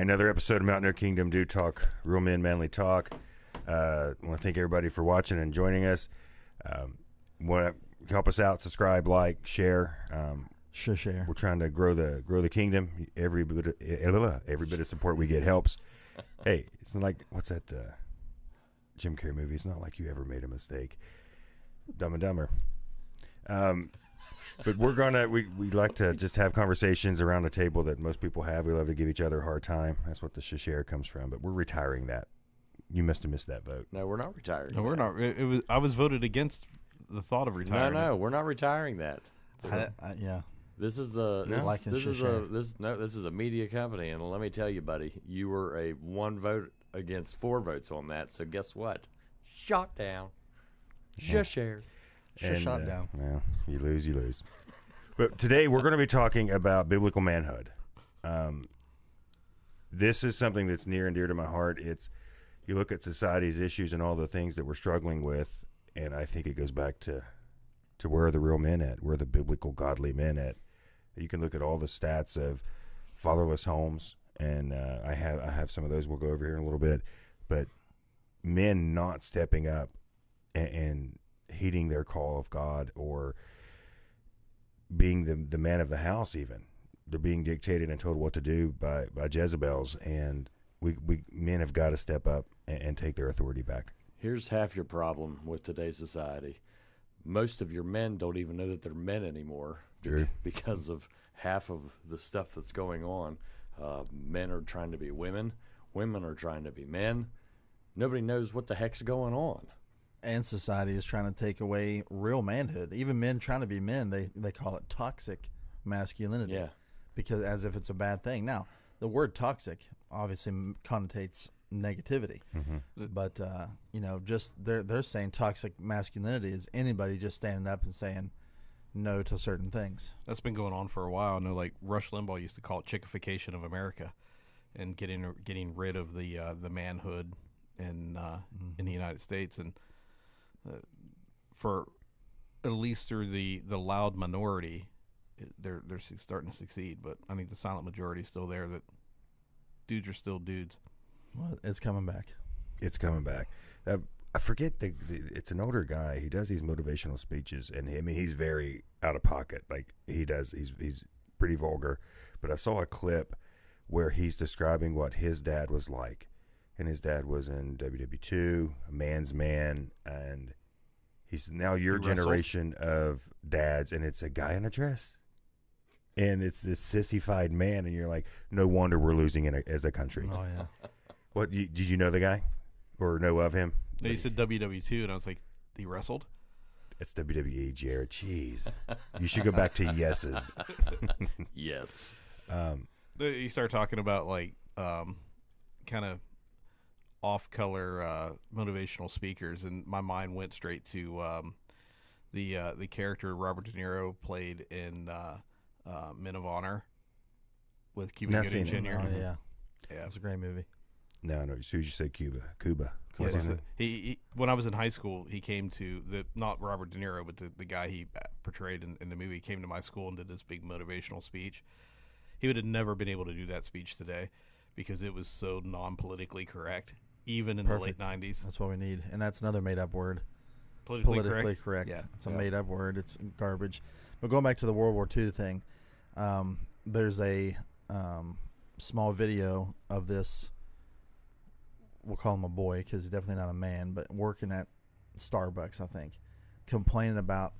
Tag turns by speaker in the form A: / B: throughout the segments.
A: another episode of Mountaineer Kingdom Dude Talk, Real Men Manly Talk. Uh, I want to thank everybody for watching and joining us. Um, want to help us out? Subscribe, like, share. Um,
B: Sure, share.
A: we're trying to grow the grow the kingdom. Every bit of, eh, every bit of support we get helps. hey, it's not like what's that uh, Jim Carrey movie? It's not like you ever made a mistake. Dumb and Dumber. Um, but we're gonna we we like to just have conversations around a table that most people have. We love to give each other a hard time. That's what the share comes from. But we're retiring that. You must have missed that vote.
C: No, we're not retiring.
D: No, we're
C: that.
D: not. It, it was. I was voted against the thought of retiring.
C: no, no, we're not retiring that.
B: I, I, yeah.
C: This is a
A: No?
C: this,
B: Like and
C: this is a this no this is a media company, and let me tell you, buddy, you were a one vote against four votes on that. So guess what? Shot down. Just share.
B: Sure shot
A: uh,
B: down.
A: Well, you lose, you lose. But today we're going to be talking about biblical manhood. Um, this is something that's near and dear to my heart. It's you look at society's issues and all the things that we're struggling with, and I think it goes back to to where are the real men at? Where are the biblical, godly men at? You can look at all the stats of fatherless homes, and uh, I have I have some of those. We'll go over here in a little bit, but men not stepping up and, and heeding their call of God or being the the man of the house even they're being dictated and told what to do by by Jezebels and we we men have got to step up and, and take their authority back
C: Here's half your problem with today's society. Most of your men don't even know that they're men anymore
A: True.
C: because of half of the stuff that's going on. Uh, men are trying to be women. Women are trying to be men. Nobody knows what the heck's going on.
B: And society is trying to take away real manhood. Even men trying to be men, they, they call it toxic masculinity.
C: Yeah.
B: Because as if it's a bad thing. Now, the word toxic obviously m- connotates negativity. But, uh, you know, just they're, they're saying toxic masculinity is anybody just standing up and saying no to certain things.
D: That's been going on for a while. I know, like Rush Limbaugh used to call it chickification of America, and getting getting rid of the uh, the manhood in uh, in the United States, and for at least through the the loud minority, it- they're they're starting to succeed. But I think the silent majority is still there. That dudes are still dudes.
B: Well, it's coming back.
A: it's coming back uh, I forget the, the it's an older guy he does these motivational speeches and I mean he's very out of pocket like he does he's he's pretty vulgar but I saw a clip where he's describing what his dad was like and his dad was in WW2 a man's man and he's now your
D: He
A: generation of dads and it's a guy in a dress and it's this sissified man and you're like no wonder we're losing in a, as a country
B: Oh, yeah.
A: what you, did you know the guy or know of him
D: No, you said WW two, and I was like, he wrestled.
A: It's WWE, Jared. Jeez, you should go back to yeses.
C: Yes.
A: Um,
D: you start talking about like um, kind of off color uh, motivational speakers, and my mind went straight to um, the uh, the character Robert De Niro played in uh, uh, Men of Honor with Cuba
A: Not
D: Gooding
A: seen.
D: Jr.
B: Oh, yeah.
D: Yeah.
B: It's a great movie.
A: no, no. As soon as you said Cuba, Cuba. What's
D: Yeah, he, he when I was in high school, he came to the not Robert De Niro, but the, the guy he uh, portrayed in, in the movie came to my school and did this big motivational speech. He would have never been able to do that speech today because it was so non politically correct, even in
B: Perfect.
D: the late nineties.
B: That's what we need. And that's another made up word.
D: Politically,
B: politically
D: correct.
B: correct.
D: Yeah.
B: It's a
C: Yeah.
B: made up word. It's garbage. But going back to the World War II thing, um, there's a um, small video of this. We'll call him a boy because he's definitely not a man, but working at Starbucks, I think, complaining about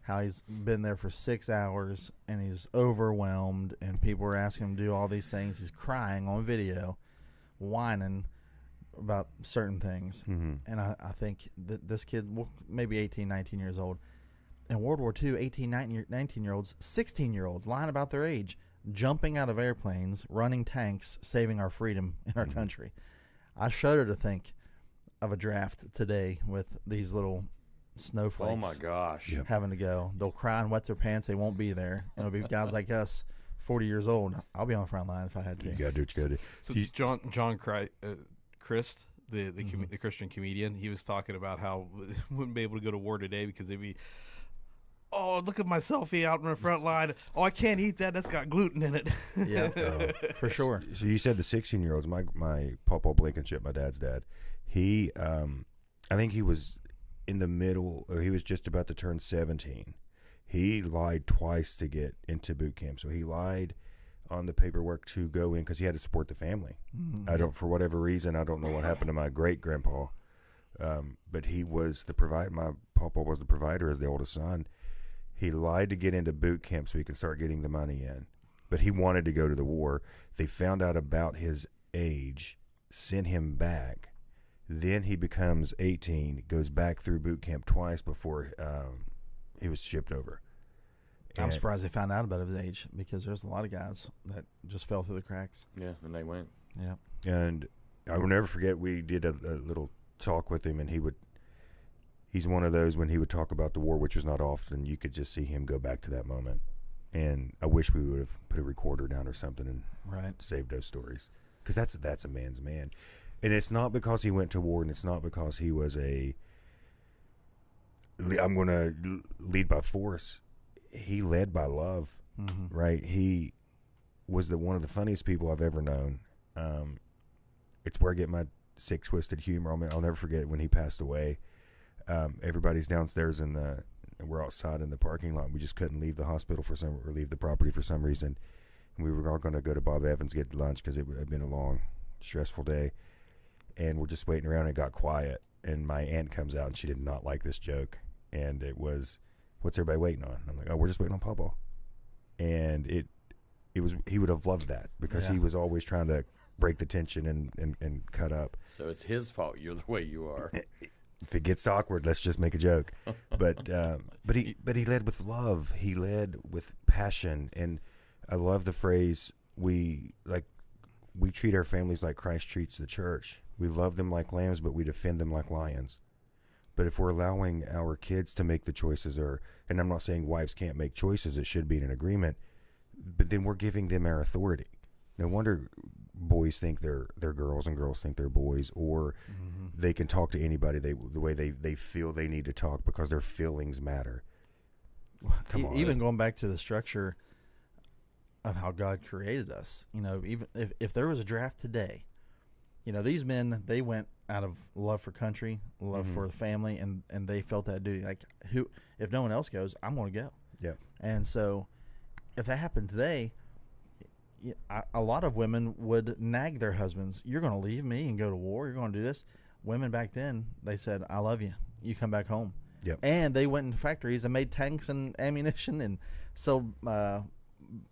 B: how he's been there for six hours and he's overwhelmed, and people are asking him to do all these things. He's crying on video, whining about certain things
A: Mm-hmm.
B: and I, I think that this kid, well, maybe 18, 19 years old, in World War II, 18, 19 year, 19 year olds, 16 year olds, lying about their age, jumping out of airplanes, running tanks, saving our freedom in our country. I shudder to think of a draft today with these little snowflakes
C: Oh my gosh.
B: Having to go. They'll cry and wet their pants. They won't be there. And it'll be guys like us, 40 years old. I'll be on the front line if I had to.
A: You gotta do what you gotta do.
D: So
A: You-
D: John John Cry, uh, Crist, the the,
B: Mm-hmm.
D: com- the Christian comedian, he was talking about how wouldn't be able to go to war today because they'd be oh, look at my selfie out in the front line. Oh, I can't eat that. That's got gluten in it.
B: Yeah, for sure.
A: So you said the 16 year olds. My my Papa Blankenship, my dad's dad. He, um, I think he was in the middle, or he was just about to turn 17. He lied twice to get into boot camp. So he lied on the paperwork to go in because he had to support the family. I don't, for whatever reason, I don't know what happened to my great grandpa, um, but he was the provider. My papa was the provider as the oldest son. He lied to get into boot camp so he could start getting the money in, but he wanted to go to the war. They found out about his age, sent him back. Then he becomes 18, goes back through boot camp twice before um, he was shipped over.
B: I'm
A: And-
B: surprised they found out about his age because there's a lot of guys that just fell through the cracks.
C: Yeah, and they went.
B: Yeah.
A: and I will never forget we did a, a little talk with him, and he would. He's one of those when he would talk about the war, which was not often. You could just see him go back to that moment, and I wish we would have put a recorder down or something and
B: Right.
A: saved those stories because that's that's a man's man, and it's not because he went to war, and it's not because he was a. I'm going to lead by force. He led by love
B: Mm-hmm.
A: right? He was the one of the funniest people I've ever known. Um, it's where I get my sick, twisted humor. I'll, I'll never forget when he passed away. Um, everybody's downstairs in the, we're outside in the parking lot. We just couldn't leave the hospital for some, or leave the property for some reason. And we were all going to go to Bob Evans get lunch because it had been a long, stressful day. And we're just waiting around and it got quiet. And my aunt comes out and she did not like this joke. And it was, what's everybody waiting on? I'm like, oh, we're just waiting on Pablo. and it it was he would have loved that because he was always trying to break the tension and, and, and cut up.
C: So it's his fault you're the way you are.
A: If it gets awkward, let's just make a joke. But um, but he but he led with love. He led with passion, and I love the phrase we like. We treat our families like Christ treats the church. We love them like lambs, but we defend them like lions. But if we're allowing our kids to make the choices, or and I'm not saying wives can't make choices, it should be in an agreement. But then we're giving them our authority. No wonder boys think they're they're girls and girls think they're boys, or mm-hmm. they can talk to anybody they the way they, they feel they need to talk because their feelings matter. Come on.
B: Even going back to the structure of how God created us, you know, even if, if there was a draft today, you know, these men they went out of love for country, love
A: Mhm.
B: for the family, and and they felt that duty. Like, who, if no one else goes, I'm going to go.
A: Yeah.
B: And so, if that happened today, a lot of women would nag their husbands, "You're going to leave me and go to war. You're going to do this." Women back then, they said, "I love you. You come back home."
A: Yep.
B: And they went into factories and made tanks and ammunition and sold uh,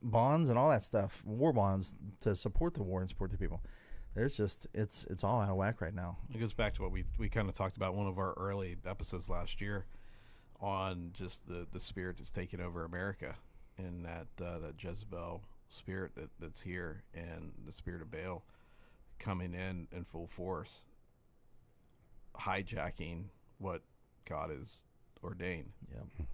B: bonds and all that stuff, war bonds to support the war and support the people. There's just it's it's all out of whack right now.
D: It goes back to what we we kind of talked about one of our early episodes last year on just the the spirit that's taken over America and that uh, that Jezebel spirit that that's here and the spirit of Baal coming in in full force, hijacking what God has ordained.
B: Yeah.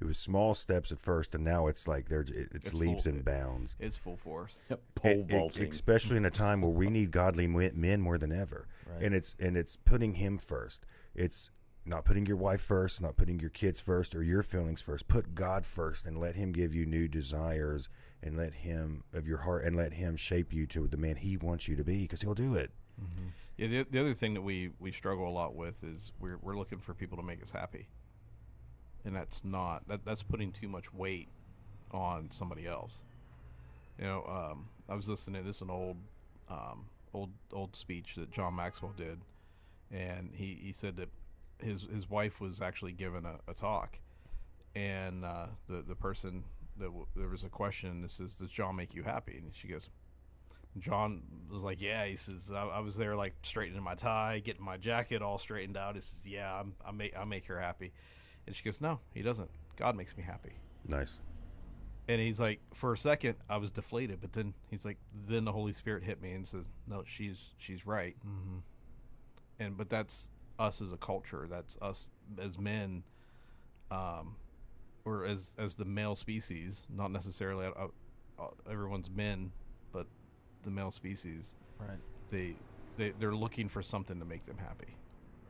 A: It was small steps at first, and now it's like there's it, it's,
D: It's
A: leaps
D: full-
A: and bounds.
D: It's full force.
C: Pole
A: And- and
C: vaulting.
A: especially in a time where we need godly men men more than ever,
B: Right.
A: and it's and it's putting Him first. It's not putting your wife first, not putting your kids first or your feelings first. Put God first, and let Him give you new desires, and let Him of your heart, and let Him shape you to the man He wants you to be, because He'll do it. Mm-hmm.
D: Yeah, the, the other thing that we, we struggle a lot with is we're, we're looking for people to make us happy. And that's not, that, that's putting too much weight on somebody else. You know, um, I was listening, this is an old, um, old, old speech that John Maxwell did. And he, he said that his, his wife was actually given a, a talk. And uh, the, the person, that w- there was a question This is Does John make you happy? And she goes, John was like, "Yeah." He says, "I, I was there, like straightening my tie, getting my jacket all straightened out." He says, "Yeah, I'm, I make I make her happy," and she goes, "No, he doesn't. God makes me happy."
A: Nice.
D: And he's like, for a second, I was deflated, but then he's like, then the Holy Spirit hit me and says, "No, she's she's right."
B: Mm-hmm.
D: And but that's us as a culture. That's us as men, um, or as as the male species. Not necessarily uh, uh, everyone's men, but the male species.
B: Right.
D: they they they're looking for something to make them happy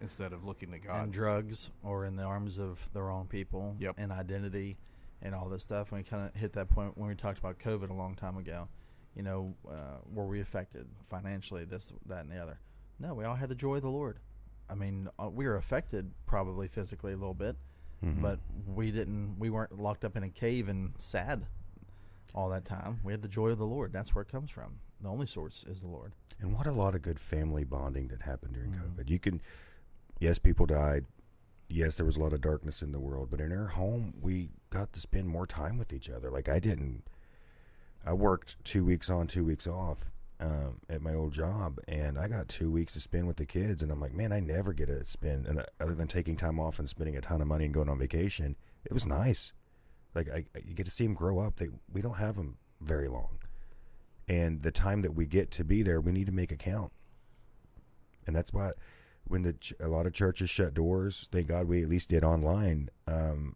D: instead of looking to God.
B: and drugs or in the arms of the wrong people
D: Yep.
B: and identity and all this stuff. And we kind of hit that point when we talked about COVID a long time ago. You know, uh, were we affected financially, this, that, and the other? No, we all had the joy of the Lord. I mean, uh, we were affected probably physically a little bit,
A: Mhm.
B: but we didn't. We weren't locked up in a cave and sad all that time. We had the joy of the Lord. That's where it comes from. The only source is the Lord.
A: And what a lot of good family bonding that happened during
B: Mhm.
A: COVID. You can, yes, people died. Yes, there was a lot of darkness in the world, but in our home, we got to spend more time with each other. Like I didn't, I worked two weeks on, two weeks off um, at my old job, and I got two weeks to spend with the kids. And I'm like, man, I never get to spend, and uh, other than taking time off and spending a ton of money and going on vacation, it was nice. Like I, I- you get to see them grow up. They we don't have them very long and the time that we get to be there, we need to make it count. And that's why when the ch- a lot of churches shut doors, thank God we at least did online, um,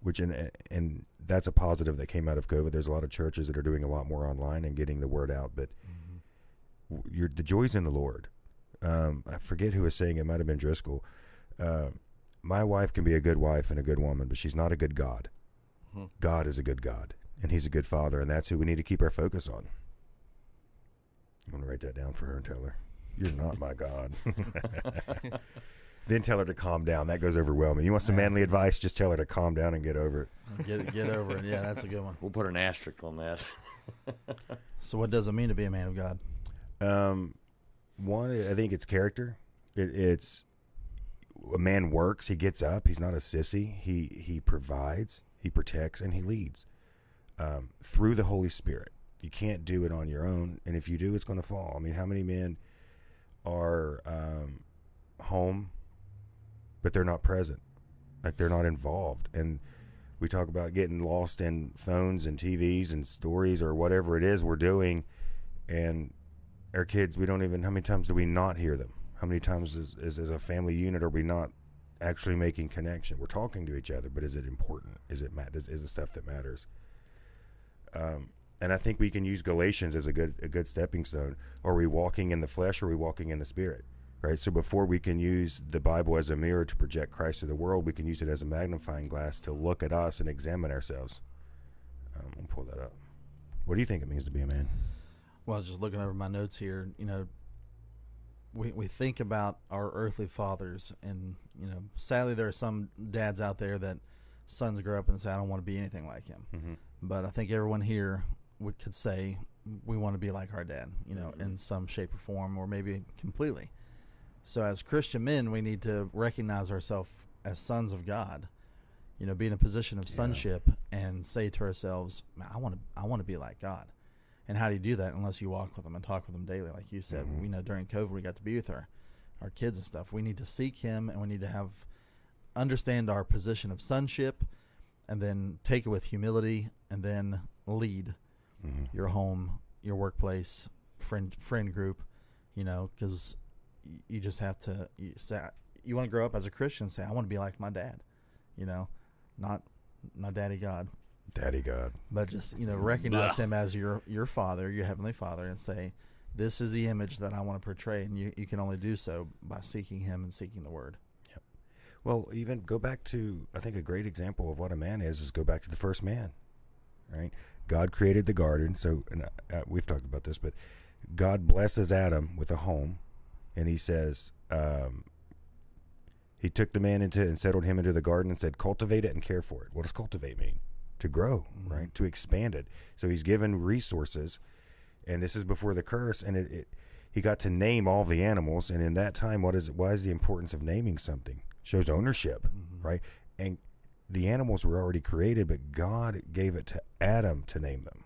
A: which and and that's a positive that came out of COVID. There's a lot of churches that are doing a lot more online and getting the word out, but your the joys in the Lord. Um, I forget who was saying it. Might have been Driscoll. Uh, my wife can be a good wife and a good woman, but she's not a good God.
D: Mhm.
A: God is a good God, and He's a good Father, and that's who we need to keep our focus on. I'm going to write that down for her and tell her, "You're not my God." then tell her to calm down. That goes over well. I mean, you want some manly advice? Just tell her to calm down and get over it.
B: Get get over it. Yeah, that's a good one.
C: We'll put an asterisk on that.
B: So, what does it mean to be a man of God?
A: Um, one, I think it's character. It, it's a man works. He gets up. He's not a sissy. He he provides. He protects and he leads um, through the Holy Spirit. You can't do it on your own, and if you do, it's going to fall. I mean, how many men are um, home, but they're not present, like they're not involved, and we talk about getting lost in phones and TVs and stories or whatever it is we're doing, and our kids, we don't even. How many times do we not hear them? How many times is, is as a family unit are we not actually making connection? We're talking to each other, but is it important? Is it? Is, is it stuff that matters? Um, and I think we can use Galatians as a good a good stepping stone. Are we walking in the flesh or are we walking in the spirit? Right. So before we can use the Bible as a mirror to project Christ to the world, we can use it as a magnifying glass to look at us and examine ourselves. Um, we'll pull that up. What do you think it means to be a man?
B: Well, just looking over my notes here, you know, we we think about our earthly fathers, and you know, sadly, there are some dads out there that sons grow up and say, "I don't want to be anything like him."
A: Mm-hmm.
B: But I think everyone here would could say we want to be like our dad, you know,
C: Mhm.
B: in some shape or form, or maybe completely. So, as Christian men, we need to recognize ourselves as sons of God. You know, be in a position of
A: Yeah.
B: sonship and say to ourselves, "Man, "I want to, I want to be like God." And how do you do that unless you walk with them and talk with them daily, like you said?
A: Mhm.
B: You know, during COVID, we got to be with our our kids and stuff. We need to seek Him, and we need to have understand our position of sonship, and then take it with humility, and then lead
A: Mm-hmm.
B: your home, your workplace, friend friend group. You know, because you just have to you say you want to grow up as a Christian. Say, I want to be like my dad. You know, not not Daddy God,
A: Daddy God.
B: but just you know recognize
C: Blah.
B: him as your your father, your heavenly father, and say, this is the image that I want to portray, and you you can only do so by seeking him and seeking the Word.
A: Well, even go back to I think a great example of what a man is is go back to the first man, right? God created the garden, so and uh, we've talked about this, but God blesses Adam with a home, and He says um, He took the man into and settled him into the garden and said, "Cultivate it and care for it." What does cultivate mean? To grow,
B: Mhm.
A: right? To expand it. So He's given resources, and this is before the curse, and it. it he got to name all the animals, and in that time, what is why is the importance of naming something? Shows ownership, right? And the animals were already created, but God gave it to Adam to name them,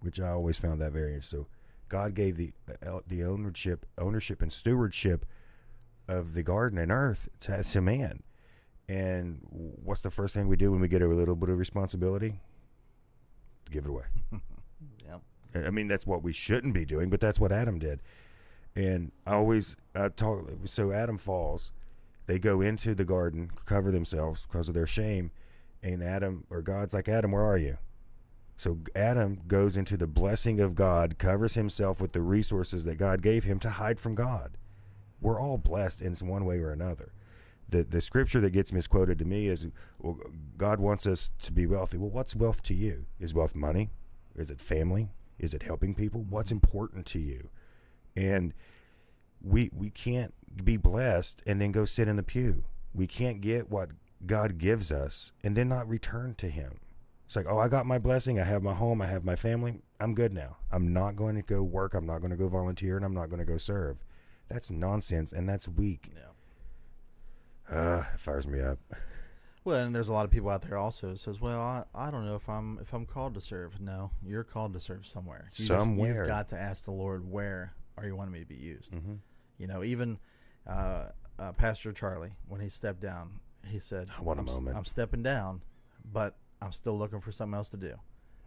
A: which I always found that very interesting. So God gave the uh, the ownership, ownership and stewardship of the garden and earth to, to man. And what's the first thing we do when we get a little bit of responsibility? Give it away.
B: Yep.
A: I mean, that's what we shouldn't be doing, but that's what Adam did. And I always I talk. So Adam falls. They go into the garden, cover themselves because of their shame, and Adam or God's like, Adam, where are you? So Adam goes into the blessing of God, covers himself with the resources that God gave him to hide from God. We're all blessed in one way or another. The the scripture that gets misquoted to me is, "Well, God wants us to be wealthy." Well, what's wealth to you? Is wealth money? Is it family? Is it helping people? What's important to you? And we we can't be blessed and then go sit in the pew. We can't get what God gives us and then not return to Him. It's like, oh, I got my blessing. I have my home. I have my family. I'm good now. I'm not going to go work. I'm not going to go volunteer, and I'm not going to go serve. That's nonsense, and that's weak.
B: Yeah.
A: Uh, it fires me up.
B: Well, and there's a lot of people out there also that says, "Well, I, I don't know if I'm if I'm called to serve." No, you're called to serve somewhere. You just-
A: Somewhere.
B: you've got to ask the Lord, "Where are you wanting me to be used?"
A: Mm-hmm.
B: You know, even uh, uh, Pastor Charlie, when he stepped down, he said,
A: What a
B: I'm,
A: moment.
B: I'm stepping down, but I'm still looking for something else to do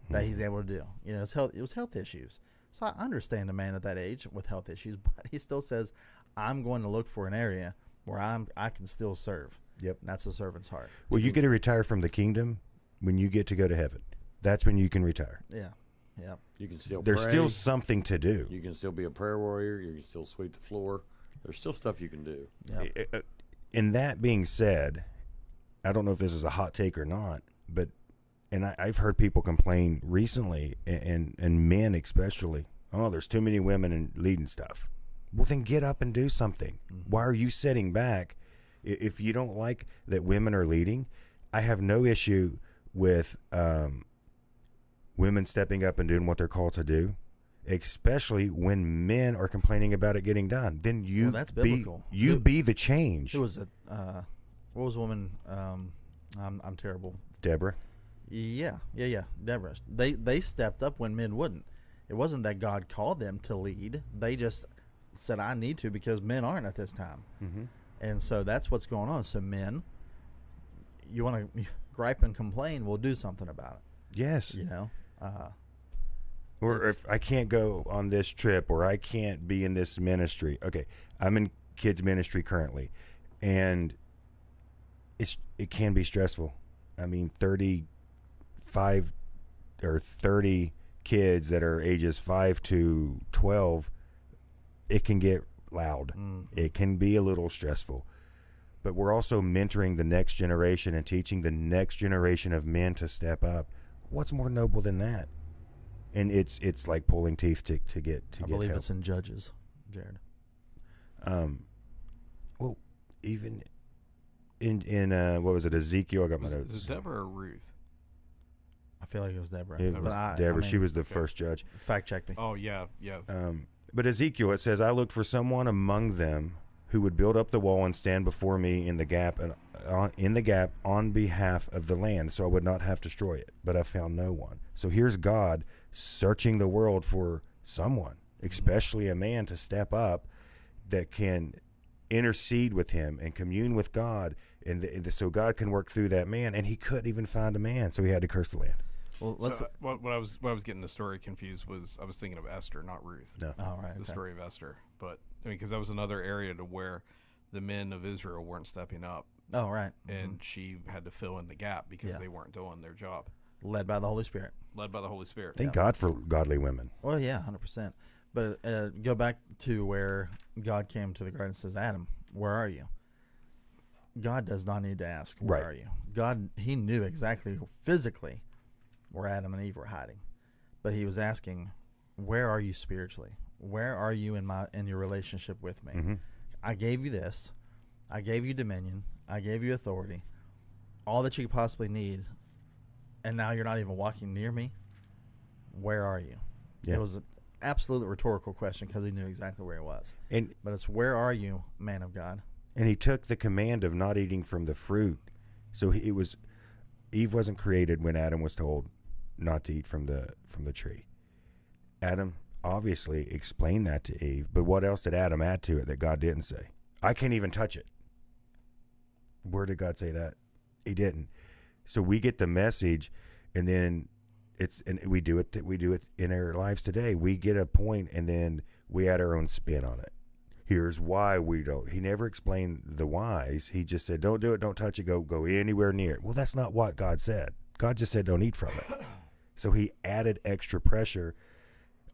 B: that he's able to do." You know, it's health. It was health issues. So I understand a man at that age with health issues, but he still says, "I'm going to look for an area where I'm I can still serve."
A: Yep.
B: And that's a servant's heart.
A: Well, you get to retire from the kingdom when you get to go to heaven. That's when you can retire.
B: Yeah. Yeah.
C: You can still
A: There's
C: pray.
A: still something to do.
C: You can still be a prayer warrior. You can still sweep the floor. There's still stuff you can do.
B: Yeah.
A: Uh, In that being said, I don't know if this is a hot take or not, but and I, I've heard people complain recently, and and men especially. Oh, there's too many women in leading stuff. Well, then get up and do something. Why are you sitting back? If you don't like that women are leading, I have no issue with um, women stepping up and doing what they're called to do, especially when men are complaining about it getting done. Then you
B: Well, that's
A: be
B: biblical.
A: you
B: Who-
A: be the change.
B: Who was it? Uh, what was the woman? Um, I'm, I'm terrible.
A: Deborah.
B: Yeah, yeah, yeah. Deborah. They they stepped up when men wouldn't. It wasn't that God called them to lead. They just said, "I need to" because men aren't at this time.
A: Mm-hmm.
B: And so that's what's going on. So men, you want to gripe and complain, we'll do something about it. Yes. You know. Uh,
A: Or if I can't go on this trip or I can't be in this ministry. Okay, I'm in kids ministry currently, and it's it can be stressful. I mean, 35 or 30 kids that are ages 5 to 12, it can get loud.
B: mm,
A: It can be a little stressful. But we're also mentoring the next generation and teaching the next generation of men to step up. What's more noble than that? And it's it's like pulling teeth to, to get to
B: I
A: get
B: believe
A: help.
B: it's in Judges, Jared.
A: um well even in in uh what was it Ezekiel I got my
D: Was,
A: notes.
D: was Deborah or Ruth?
B: I feel like it was Deborah.
A: It
B: but
A: was
B: I- I
A: Deborah. she was the
D: okay.
A: first judge.
B: fact check me.
D: Oh yeah, yeah.
A: Um, but Ezekiel, it says, I looked for someone among them who would build up the wall and stand before me in the gap and uh, in the gap on behalf of the land, so I would not have to destroy it. But I found no one. So here's God searching the world for someone, especially a man, to step up that can intercede with him and commune with God, and, the, and the- so God can work through that man. And he couldn't even find a man, so he had to curse the land.
B: Well, let's.
D: so, uh, what, what I was what I was getting the story confused was I was thinking of Esther, not Ruth.
A: No.
B: oh, right.
D: The
B: okay.
D: story of Esther, but I mean because that was another area to where the men of Israel weren't stepping up,
B: Oh, right.
D: and mm-hmm. she had to fill in the gap because
B: Yeah.
D: they weren't doing their job,
B: Led by the Holy Spirit.
D: led by the Holy Spirit.
A: Thank God for godly women.
B: Well, yeah, hundred percent. But uh, go back to where God came to the garden and says, "Adam, where are you?" God does not need to ask, "Where
A: Right.
B: are you?" God, He knew exactly physically where Adam and Eve were hiding, but He was asking, "Where are you spiritually? Where are you in my in your relationship with me?"
A: hmm
B: I gave you this. I gave you dominion. I gave you authority. All that you could possibly need. And now you're not even walking near me. Where are you?
A: Yeah.
B: It was an absolute rhetorical question because he knew exactly where he was.
A: And
B: But it's where are you, man of God?
A: and he took the command of not eating from the fruit. So he, it was Eve wasn't created when Adam was told not to eat from the from the tree. Adam obviously explained that to Eve, but what else did Adam add to it that God didn't say? I can't even touch it. Where did God say that? He didn't. So we get the message, and then it's and we do it. We do it in our lives today. We get a point, and then we add our own spin on it here's why we don't he never explained the whys he just said don't do it don't touch it go go anywhere near it well that's not what god said god just said don't eat from it so he added extra pressure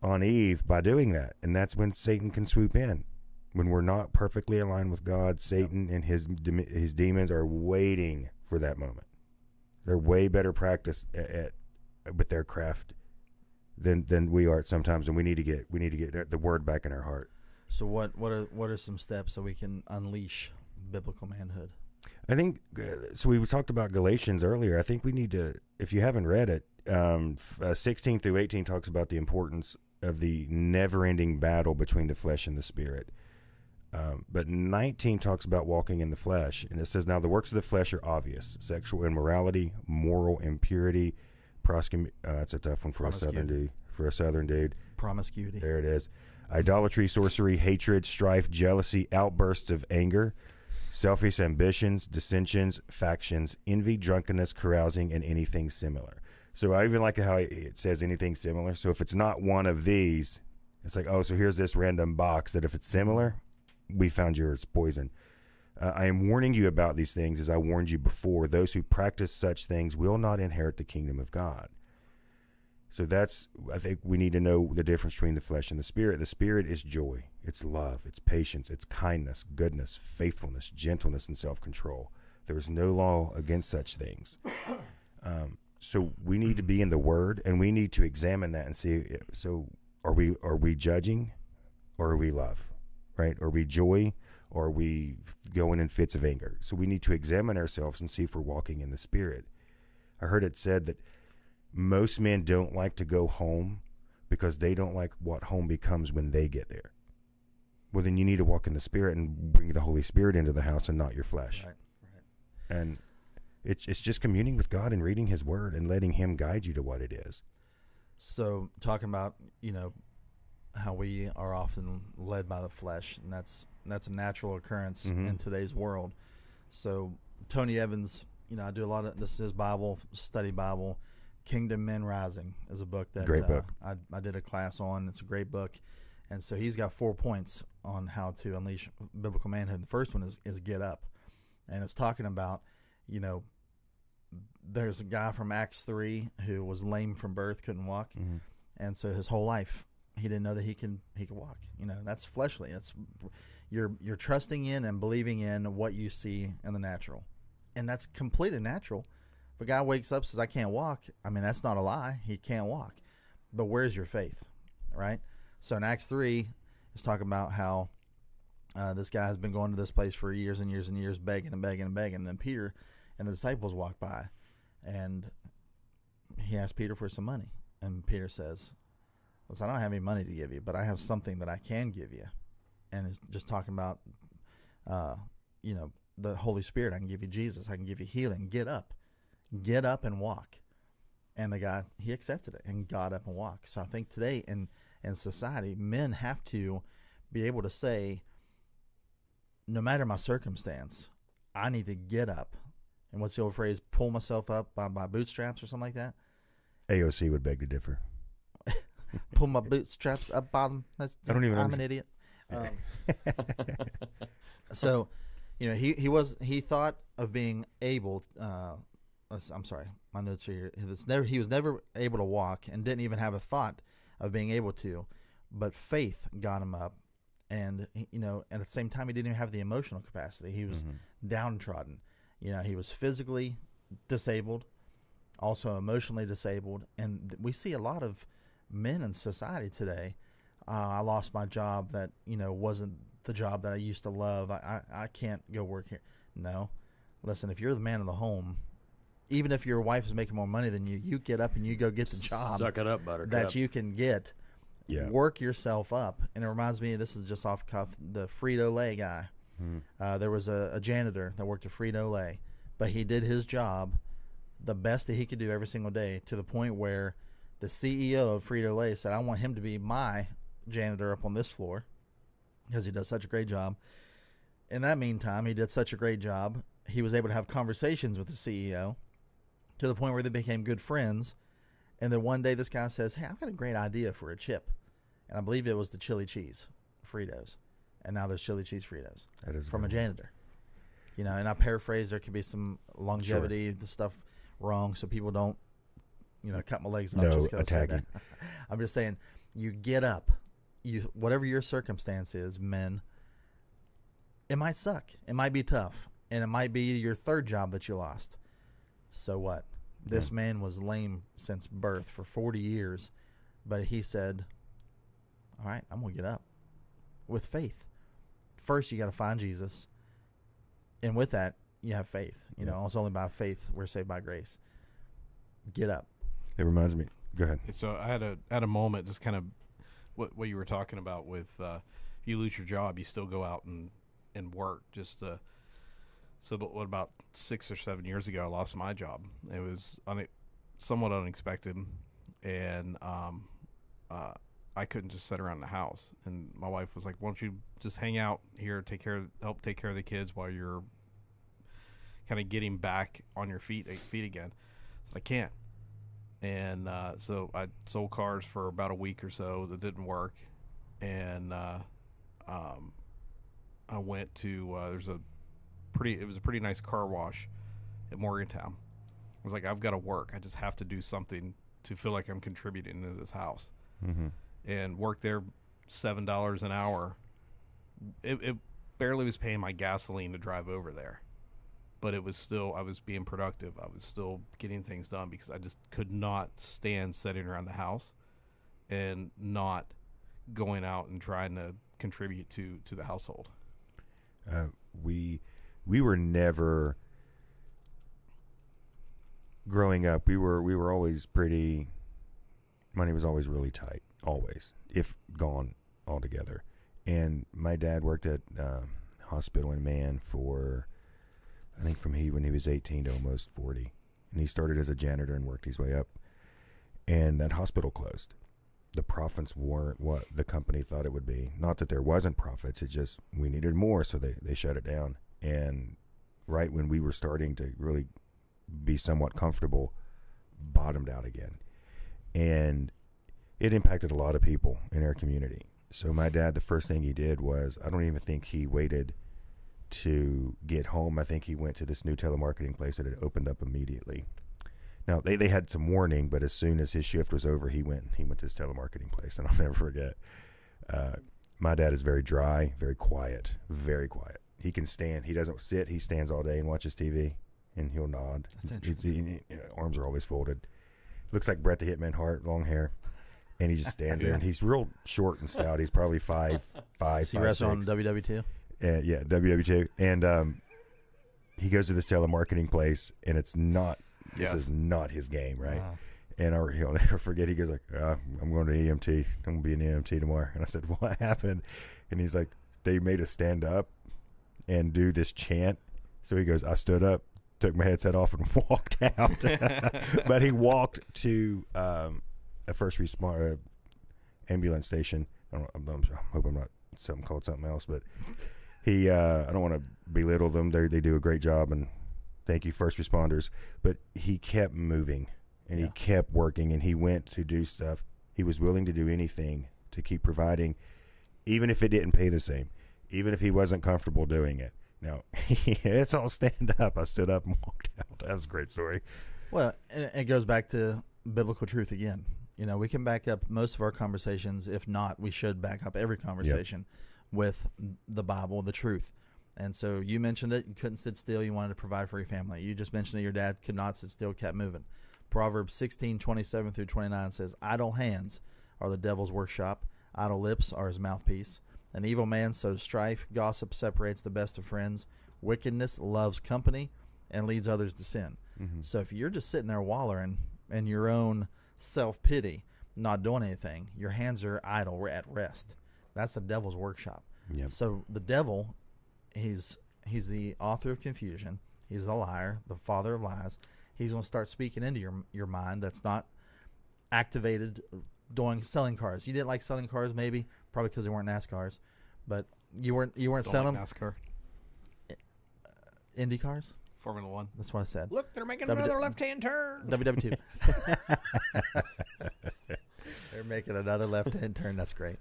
A: on eve by doing that and that's when satan can swoop in When we're not perfectly aligned with God, Satan and his his demons are waiting for that moment. They're way better practiced at, at with their craft than than we are sometimes, and we need to get we need to get the word back in our heart.
B: So what what are what are some steps so we can unleash biblical manhood?
A: I think uh, so. We talked about Galatians earlier. I think we need to, if you haven't read it, um, uh, 16 through 18 talks about the importance of the never-ending battle between the flesh and the spirit. Um, but 19 talks about walking in the flesh, and it says, "Now the works of the flesh are obvious: sexual immorality, moral impurity, proscum- uh, It's a tough one for a southern dude. For a southern dude,
B: Promiscuity.
A: there it is. Idolatry, sorcery, hatred, strife, jealousy, outbursts of anger, selfish ambitions, dissensions, factions, envy, drunkenness, carousing, and anything similar. So I even like how it says anything similar. So if it's not one of these, it's like, oh, so here's this random box that if it's similar, we found yours poison. Uh, I am warning you about these things as I warned you before. Those who practice such things will not inherit the kingdom of God. So that's I think we need to know the difference between the flesh and the spirit. The spirit is joy, it's love, it's patience, it's kindness, goodness, faithfulness, gentleness, and self-control. There is no law against such things. Um, so we need to be in the Word, and we need to examine that and see. So are we are we judging, or are we love, right? Are we joy, or are we going in fits of anger? So we need to examine ourselves and see if we're walking in the Spirit. I heard it said that most men don't like to go home because they don't like what home becomes when they get there. Well, then you need to walk in the Spirit and bring the Holy Spirit into the house and not your flesh.
B: Right.
A: And it's it's just communing with God and reading His Word and letting Him guide you to what it is.
B: So talking about you know how we are often led by the flesh, and that's that's a natural occurrence
A: Mhm.
B: in today's world. So Tony Evans, you know, I do a lot of this is Bible study Bible. Kingdom Men Rising is a book that
A: Great
B: uh,
A: book.
B: I, I did a class on. It's a great book, and so he's got four points on how to unleash biblical manhood. The first one is is get up, and it's talking about you know there's a guy from Acts three who was lame from birth, couldn't walk, and so his whole life he didn't know that he can he could walk. You know, that's fleshly. That's you're you're trusting in and believing in what you see in the natural, and that's completely natural. If a guy wakes up says I can't walk, I mean that's not a lie. He can't walk, but where's your faith, right? So in Acts three, it's talking about how uh, this guy has been going to this place for years and years and years, begging and begging and begging. And then Peter and the disciples walk by, and he asks Peter for some money, and Peter says, "Listen, I don't have any money to give you, but I have something that I can give you." And it's just talking about, uh, you know, the Holy Spirit. I can give you Jesus. I can give you healing. Get up, get up and walk. And the guy he accepted it and got up and walked. So I think today in in society, men have to be able to say, no matter my circumstance, I need to get up. And what's the old phrase? Pull myself up by my bootstraps or something like that.
A: AOC would beg to differ.
B: Pull my bootstraps up bottom. That's
A: I don't even
B: I'm an idiot. Um, so, you know, he he was he thought of being able. Uh, I'm sorry, my notes are here. It's never he was never able to walk and didn't even have a thought of being able to, but faith got him up, and he- you know, at the same time he didn't even have the emotional capacity. He was downtrodden. You know, he was physically disabled, also emotionally disabled, and th- we see a lot of men in society today. Uh, I lost my job that you know wasn't the job that I used to love. I, I I can't go work here. No, listen. If you're the man of the home, even if your wife is making more money than you, you get up and you go get the job
C: Suck it up, Buttercup.
B: that you can get.
A: Yeah.
B: Work yourself up, and it reminds me. This is just off cuff. The Frito Lay guy. Uh, there was a, a janitor that worked at Frito Lay, but he did his job the best that he could do every single day to the point where the CEO of Frito Lay said, "I want him to be my janitor up on this floor because he does such a great job." In that meantime, he did such a great job. He was able to have conversations with the CEO to the point where they became good friends. And then one day, this guy says, "Hey, I've got a great idea for a chip," and I believe it was the chili cheese Fritos, and now there's chili cheese Fritos
A: That is
B: from a janitor. You know, and I paraphrase. There could be some longevity, the stuff wrong, so people don't, you know, cut my legs off.
A: No
B: just
A: attacking.
B: I'm just saying, you get up, you whatever your circumstance is, men, it might suck. It might be tough, and it might be your third job that you lost. So what? This man was lame since birth for 40 years, but he said, "All right, I'm gonna get up with faith. First, you got to find Jesus, and with that, you have faith. You know, it's only by faith we're saved by grace. Get up.
A: It reminds me. Go ahead.
D: So I had a had a moment, just kind of what what you were talking about with uh, you lose your job, you still go out and and work. Just uh, so, but what about six or seven years ago? I lost my job. It was une- somewhat unexpected, and um, uh, I couldn't just sit around the house. And my wife was like, "Why don't you just hang out here, take care, help take care of the kids while you're kind of getting back on your feet feet again?" I said, "I can't." And uh, so I sold cars for about a week or so that didn't work, and uh, um, I went to uh, there's a pretty it was a pretty nice car wash at Morgantown. I was like, I've got to work. I just have to do something to feel like I'm contributing to this house,
A: Mm-hmm.
D: and work there seven dollars an hour. It, it barely was paying my gasoline to drive over there but it was still I was being productive. I was still getting things done because I just could not stand sitting around the house and not going out and trying to contribute to to the household.
A: Uh, we we were never growing up. We were we were always pretty. Money was always really tight, always, if gone altogether. And my dad worked at uh, hospital in Man for, I think from he when he was eighteen to almost forty, and he started as a janitor and worked his way up. And that hospital closed. The profits weren't what the company thought it would be. Not that there wasn't profits; it just we needed more, so they they shut it down. And right when we were starting to really be somewhat comfortable, bottomed out again. And it impacted a lot of people in our community. So my dad, the first thing he did was I don't even think he waited to get home. I think he went to this new telemarketing place that had opened up immediately. Now they, they had some warning, but as soon as his shift was over, he went he went to this telemarketing place, and I'll never forget. Uh, my dad is very dry, very quiet, very quiet. He can stand. He doesn't sit. He stands all day and watches TV, and he'll nod.
B: That's
A: it's- he- he- arms are always folded. Looks like Brett the Hitman Hart, long hair, and he just stands there. And he's real short and stout. He's probably five five.
B: Is he
A: five,
B: wrestled on. WW2?
A: And yeah, WW2. And um, he goes to this telemarketing place, and it's not. This is not his game, right?
B: Wow.
A: And I, he'll never forget. He goes like, uh, "I'm going to EMT. I'm going to be an EMT tomorrow." And I said, "What happened?" And he's like, "They made us stand up and do this chant." So he goes, "I stood up, took my headset off, and walked out." but he walked to um, a first response uh, ambulance station. I don't, I'm, I'm, I hope I'm not something called something else, but he. Uh, I don't want to belittle them. They they do a great job, and thank you, first responders. But he kept moving, and
B: Yeah.
A: he kept working, and he went to do stuff. He was willing to do anything to keep providing, even if it didn't pay the same, even if he wasn't comfortable doing it. Now it's all stand up. I stood up and walked out. That was a great story.
B: Well, and it goes back to biblical truth again. You know, we can back up most of our conversations. If not, we should back up every conversation with the Bible, the truth. And so you mentioned it. You couldn't sit still. You wanted to provide for your family. You just mentioned that your dad could not sit still, kept moving. Proverbs 16, 27 through 29 says, Idle hands are the devil's workshop. Idle lips are his mouthpiece. An evil man sows strife. Gossip separates the best of friends. Wickedness loves company and leads others to sin. Mm-hmm. So if you're just sitting there wallowing in your own self pity, not doing anything, your hands are idle, we're at rest. That's the devil's workshop.
A: Yep.
B: So the devil, he's he's the author of confusion. He's a liar, the father of lies. He's going to start speaking into your your mind that's not activated doing selling cars. You didn't like selling cars, maybe probably because they weren't NASCARs, but you weren't you weren't
D: Don't
B: selling
D: like NASCAR, uh,
B: Indy cars.
D: Formula One.
B: That's what I said.
C: Look, they're making
B: W-
C: another left-hand turn.
B: WW2. They're making another left hand turn. That's great.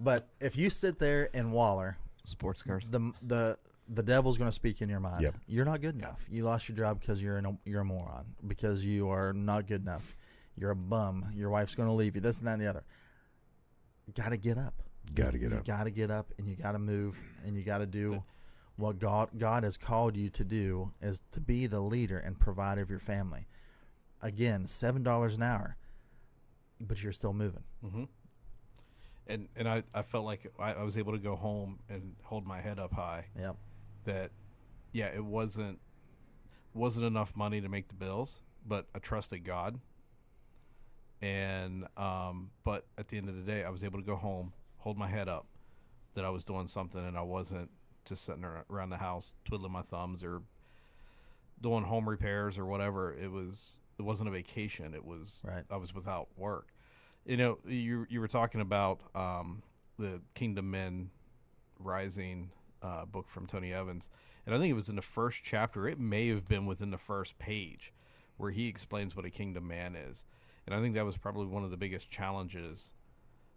B: But if you sit there and waller,
D: Sports cars.
B: the the the devil's going to speak in your mind.
A: Yep.
B: You're not good enough. You lost your job because you're an, you're a moron. Because you are not good enough. You're a bum. Your wife's going to leave you. This and that and the other. Got to get up.
A: Got to get up.
B: you
A: up.
B: got to get up and you got to move and you got to do what God God has called you to do is to be the leader and provider of your family. Again, seven dollars an hour, but you're still moving.
D: hmm And and I, I felt like I, I was able to go home and hold my head up high.
B: Yep.
D: That, yeah, it wasn't wasn't enough money to make the bills, but I trusted God. And um, but at the end of the day, I was able to go home, hold my head up, that I was doing something, and I wasn't just sitting around the house twiddling my thumbs or doing home repairs or whatever. It was it wasn't a vacation. It was
B: Right.
D: I was without work. You know, you you were talking about um, the Kingdom Men Rising uh, book from Tony Evans, and I think it was in the first chapter. It may have been within the first page where he explains what a kingdom man is, and I think that was probably one of the biggest challenges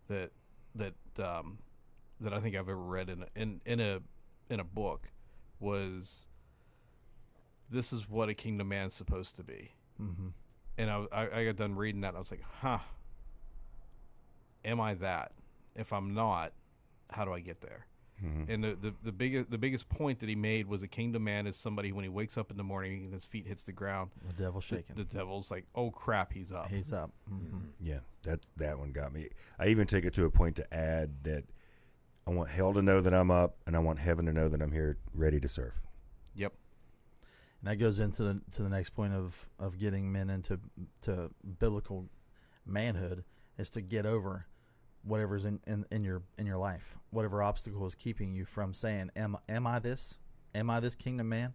D: that that um, that I think I've ever read in a, in in a in a book was this is what a kingdom man's supposed to be
B: Mm-hmm.
D: and I, I, I got done reading that and I was like, huh, am I that? If I'm not, how do I get there?
A: Mhm.
D: And the, the, the biggest the biggest point that he made was a kingdom man is somebody when he wakes up in the morning and his feet hits the ground,
B: The devil
D: the,
B: shaking.
D: the devil's like, oh crap, he's up.
B: He's up. hmm
A: Yeah, that that one got me. I even take it to a point to add that I want hell to know that I'm up, and I want heaven to know that I'm here, ready to serve.
D: Yep.
B: And that goes into the to the next point of of getting men into to biblical manhood is to get over whatever's in, in, in your in your life, whatever obstacle is keeping you from saying, "Am am I this? Am I this kingdom man?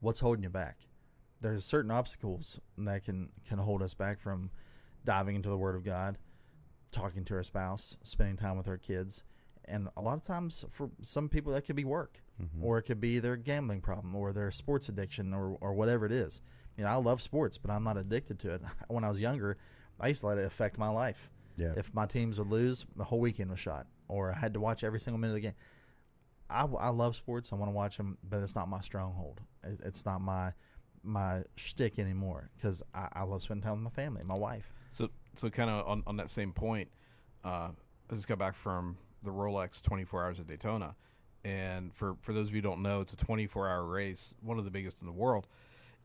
B: What's holding you back?" There's certain obstacles that can can hold us back from diving into the Word of God, talking to our spouse, spending time with our kids, and a lot of times for some people that could be work
A: Mhm.
B: or it could be their gambling problem or their sports addiction or, or whatever it is. You know, I love sports, but I'm not addicted to it. When I was younger, I used to let it affect my life.
A: Yeah,
B: If my teams would lose, the whole weekend was shot, or I had to watch every single minute of the game. I, I love sports. I want to watch them, but it's not my stronghold. It, it's not my my shtick anymore because I, I love spending time with my family, my wife.
D: So so kind of on, on that same point, uh, I just got back from the Rolex 24 Hours of Daytona, and for for those of you who don't know, it's a 24 hour race, one of the biggest in the world,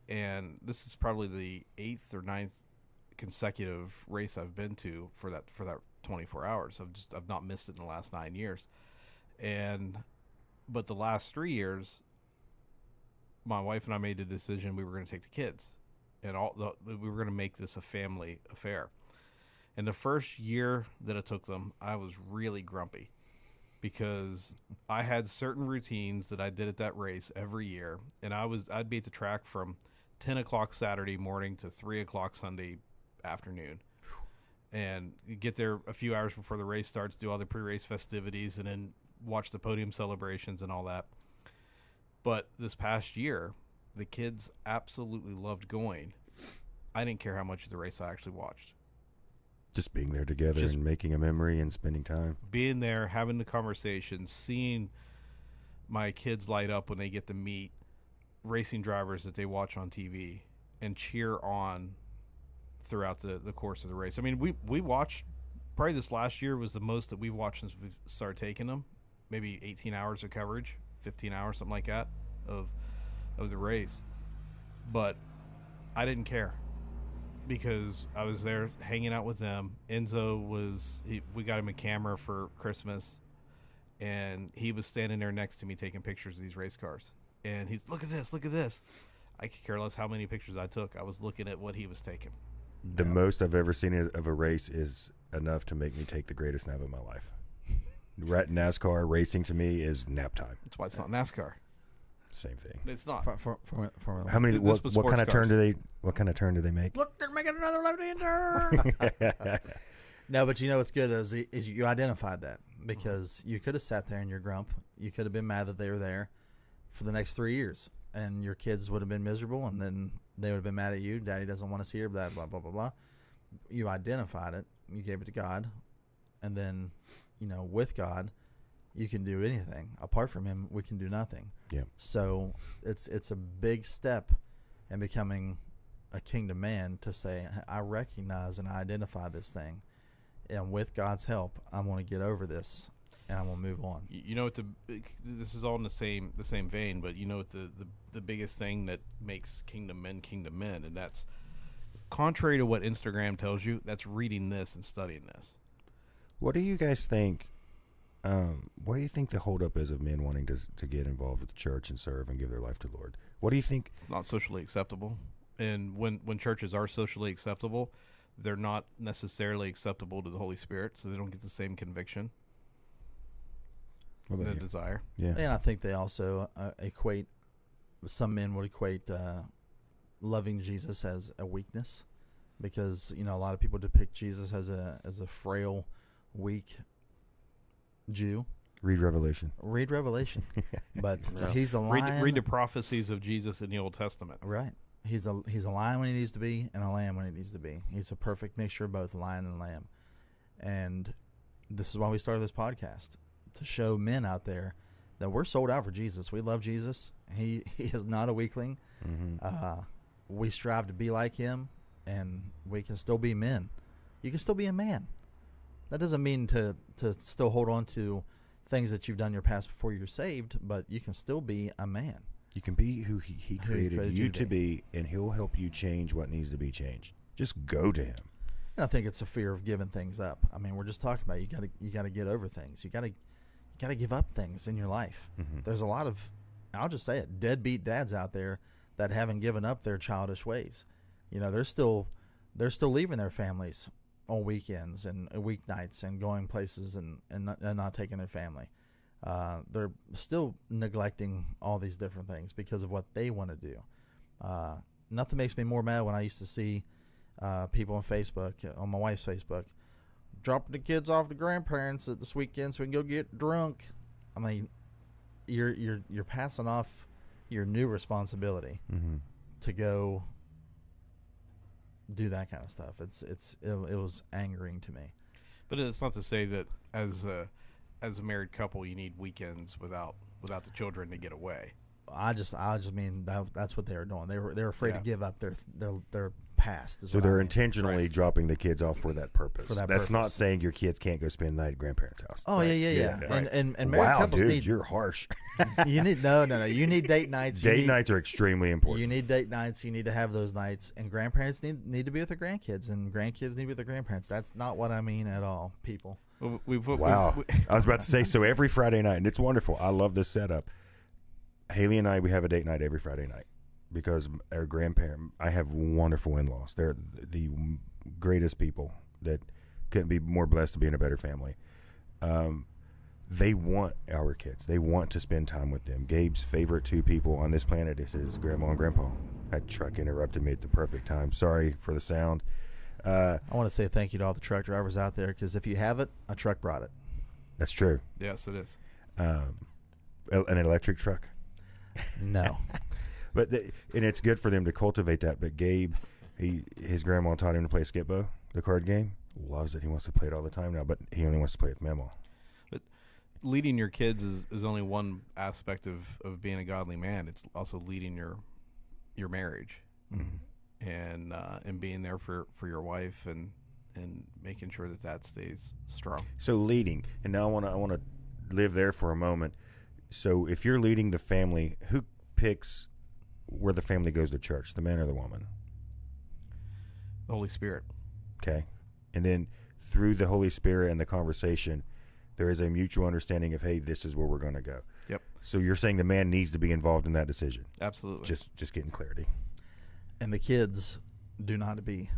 D: and this is probably the eighth or ninth consecutive race I've been to for that for that 24 hours. I've just I've not missed it in the last nine years, and but the last three years, my wife and I made the decision we were going to take the kids and all the, we were going to make this a family affair. And the first year that I took them, I was really grumpy because I had certain routines that I did at that race every year, and I was I'd be at the track from ten o'clock Saturday morning to three o'clock Sunday afternoon, and you get there a few hours before the race starts, do all the pre-race festivities, and then watch the podium celebrations and all that. But this past year, the kids absolutely loved going. I didn't care how much of the race I actually watched.
A: just being there together
D: Just-
A: and making a memory and spending time.
D: Being there, having the conversations, seeing my kids light up when they get to meet racing drivers that they watch on TV and cheer on throughout the, the course of the race. I mean, we we watched probably this last year was the most that we've watched since we started taking them. Maybe 18 hours of coverage, 15 hours, something like that, of of the race. But I didn't care because I was there hanging out with them. Enzo was he, we got him a camera for Christmas, and he was standing there next to me taking pictures of these race cars. And he's look at this, look at this. I could care less how many pictures I took. I was looking at what he was taking.
A: The most I've ever seen of a race is enough to make me take the greatest nap of my life. NASCAR racing to me is nap time.
D: That's why it's not NASCAR.
A: Same thing.
D: It's not.
B: For, for, for, for,
A: How many? What, what kind
D: sports
A: of turn do they? What kind of turn do they make?
D: Look, they're making another left-hander.
B: No, but you know what's good is, is you identified that because you could have sat there in your grump. You could have been mad that they were there for the next three years, and your kids would have been miserable, and then they would have been mad at you. Daddy doesn't want us here. Blah blah blah blah blah. You identified it. You gave it to God, and then you know with God, you can do anything. Apart from Him, we can do nothing.
A: Yeah.
B: So it's it's a big step in becoming a kingdom man to say I recognize and I identify this thing and with God's help, I'm going to get over this. And I'm gonna move on.
D: You know what the this is all in the same the same vein, but you know what the, the the biggest thing that makes kingdom men kingdom men, and that's contrary to what Instagram tells you. That's reading this and studying this.
A: What do you guys think? Um, what do you think the holdup is of men wanting to to get involved with the church and serve and give their life to the Lord? What do you think?
D: It's not socially acceptable, and when when churches are socially acceptable, they're not necessarily acceptable to the Holy Spirit, so they don't get the same conviction
A: What
D: and a
A: about you?
D: desire.
A: Yeah,
B: And I think they also uh, equate. Some men would equate uh, loving Jesus as a weakness, because you know a lot of people depict Jesus as a as a frail, weak Jew.
A: read Revelation.
B: Read Revelation, but
C: Yeah.
B: he's a lion.
D: Read, read the prophecies of Jesus in the Old Testament.
B: Right. He's a he's a lion when he needs to be, and a lamb when he needs to be. He's a perfect mixture of both lion and lamb. And this is why we started this podcast to show men out there that we're sold out for Jesus. We love Jesus. He he is not a weakling.
A: hmm
B: Uh, we strive to be like him, and we can still be men. You can still be a man. That doesn't mean to to still hold on to things that you've done in your past before you're saved, but you can still be a man.
A: You can be who he, he created
B: created
A: you
B: you
A: to
B: to
A: be, and he'll help you change what needs to be changed. Just go to him.
B: And I think it's a fear of giving things up. I mean, we're just talking about you got to you got to get over things. You got to you got to give up things in your life.
A: Mhm.
B: There's a lot of I'll just say it, deadbeat dads out there that haven't given up their childish ways. You know, they're still they're still leaving their families on weekends and weeknights and going places and and not, and not taking their family. Uh, they're still neglecting all these different things because of what they want to do. Uh, nothing makes me more mad when I used to see uh, people on Facebook, on my wife's Facebook, dropping the kids off the grandparents at this weekend so we can go get drunk. I mean, you're you're you're passing off your new responsibility
A: Mhm.
B: to go do that kind of stuff. It's it's it, it was angering to me.
D: But it's not to say that as a as a married couple, you need weekends without without the children to get away.
B: I just I just mean that that's what they were doing. They were they were afraid
D: Yeah.
B: to give up their their their past.
A: So they're
B: mean.
A: intentionally dropping the kids off for that purpose.
B: For that
A: That's not saying your kids can't go spend the night at grandparents' house.
B: Oh
A: Right.
B: yeah, yeah, yeah.
A: right.
B: And and and married
A: wow,
B: couples
A: dude,
B: need
A: you're harsh.
B: you need no no no. You need date nights.
A: Date
B: need-
A: nights are extremely important.
B: You need date nights. You need to have those nights, and grandparents need need to be with their grandkids, and grandkids need to be with their grandparents. That's not what I mean at all, people.
D: We've, we've,
A: Wow.
D: we-
A: I was about to say, so every Friday night, and it's wonderful. I love this setup. Haley and I, we have a date night every Friday night because our grandparent, I have wonderful in laws. They're the greatest people that couldn't be more blessed to be in a better family. Um, they want our kids, they want to spend time with them. Gabe's favorite two people on this planet is his grandma and grandpa. That truck interrupted me at the perfect time. Sorry for the sound. Uh,
B: I want to say thank you to all the truck drivers out there because if you have it, a truck brought it.
A: that's true.
D: yes, it is.
A: Um, an electric truck.
B: No,
A: But the, and it's good for them to cultivate that. But Gabe, he his grandma taught him to play Skip-Bo, the card game. Loves it. He wants to play it all the time now, but he only wants to play with Mama.
D: Leading your kids is, is only one aspect of, of being a godly man. It's also leading your your marriage
A: Mm-hmm.
D: and uh, and being there for, for your wife and and making sure that that stays strong.
A: So leading, and now I want to I want to live there for a moment. So if you're leading the family, who picks where the family goes to church, the man or the woman?
D: The Holy Spirit.
A: Okay, and then through the Holy Spirit and the conversation, there is a mutual understanding of hey, this is where we're going to go.
D: Yep.
A: So you're saying the man needs to be involved in that decision.
D: Absolutely.
A: Just just getting clarity.
B: and the kids do not be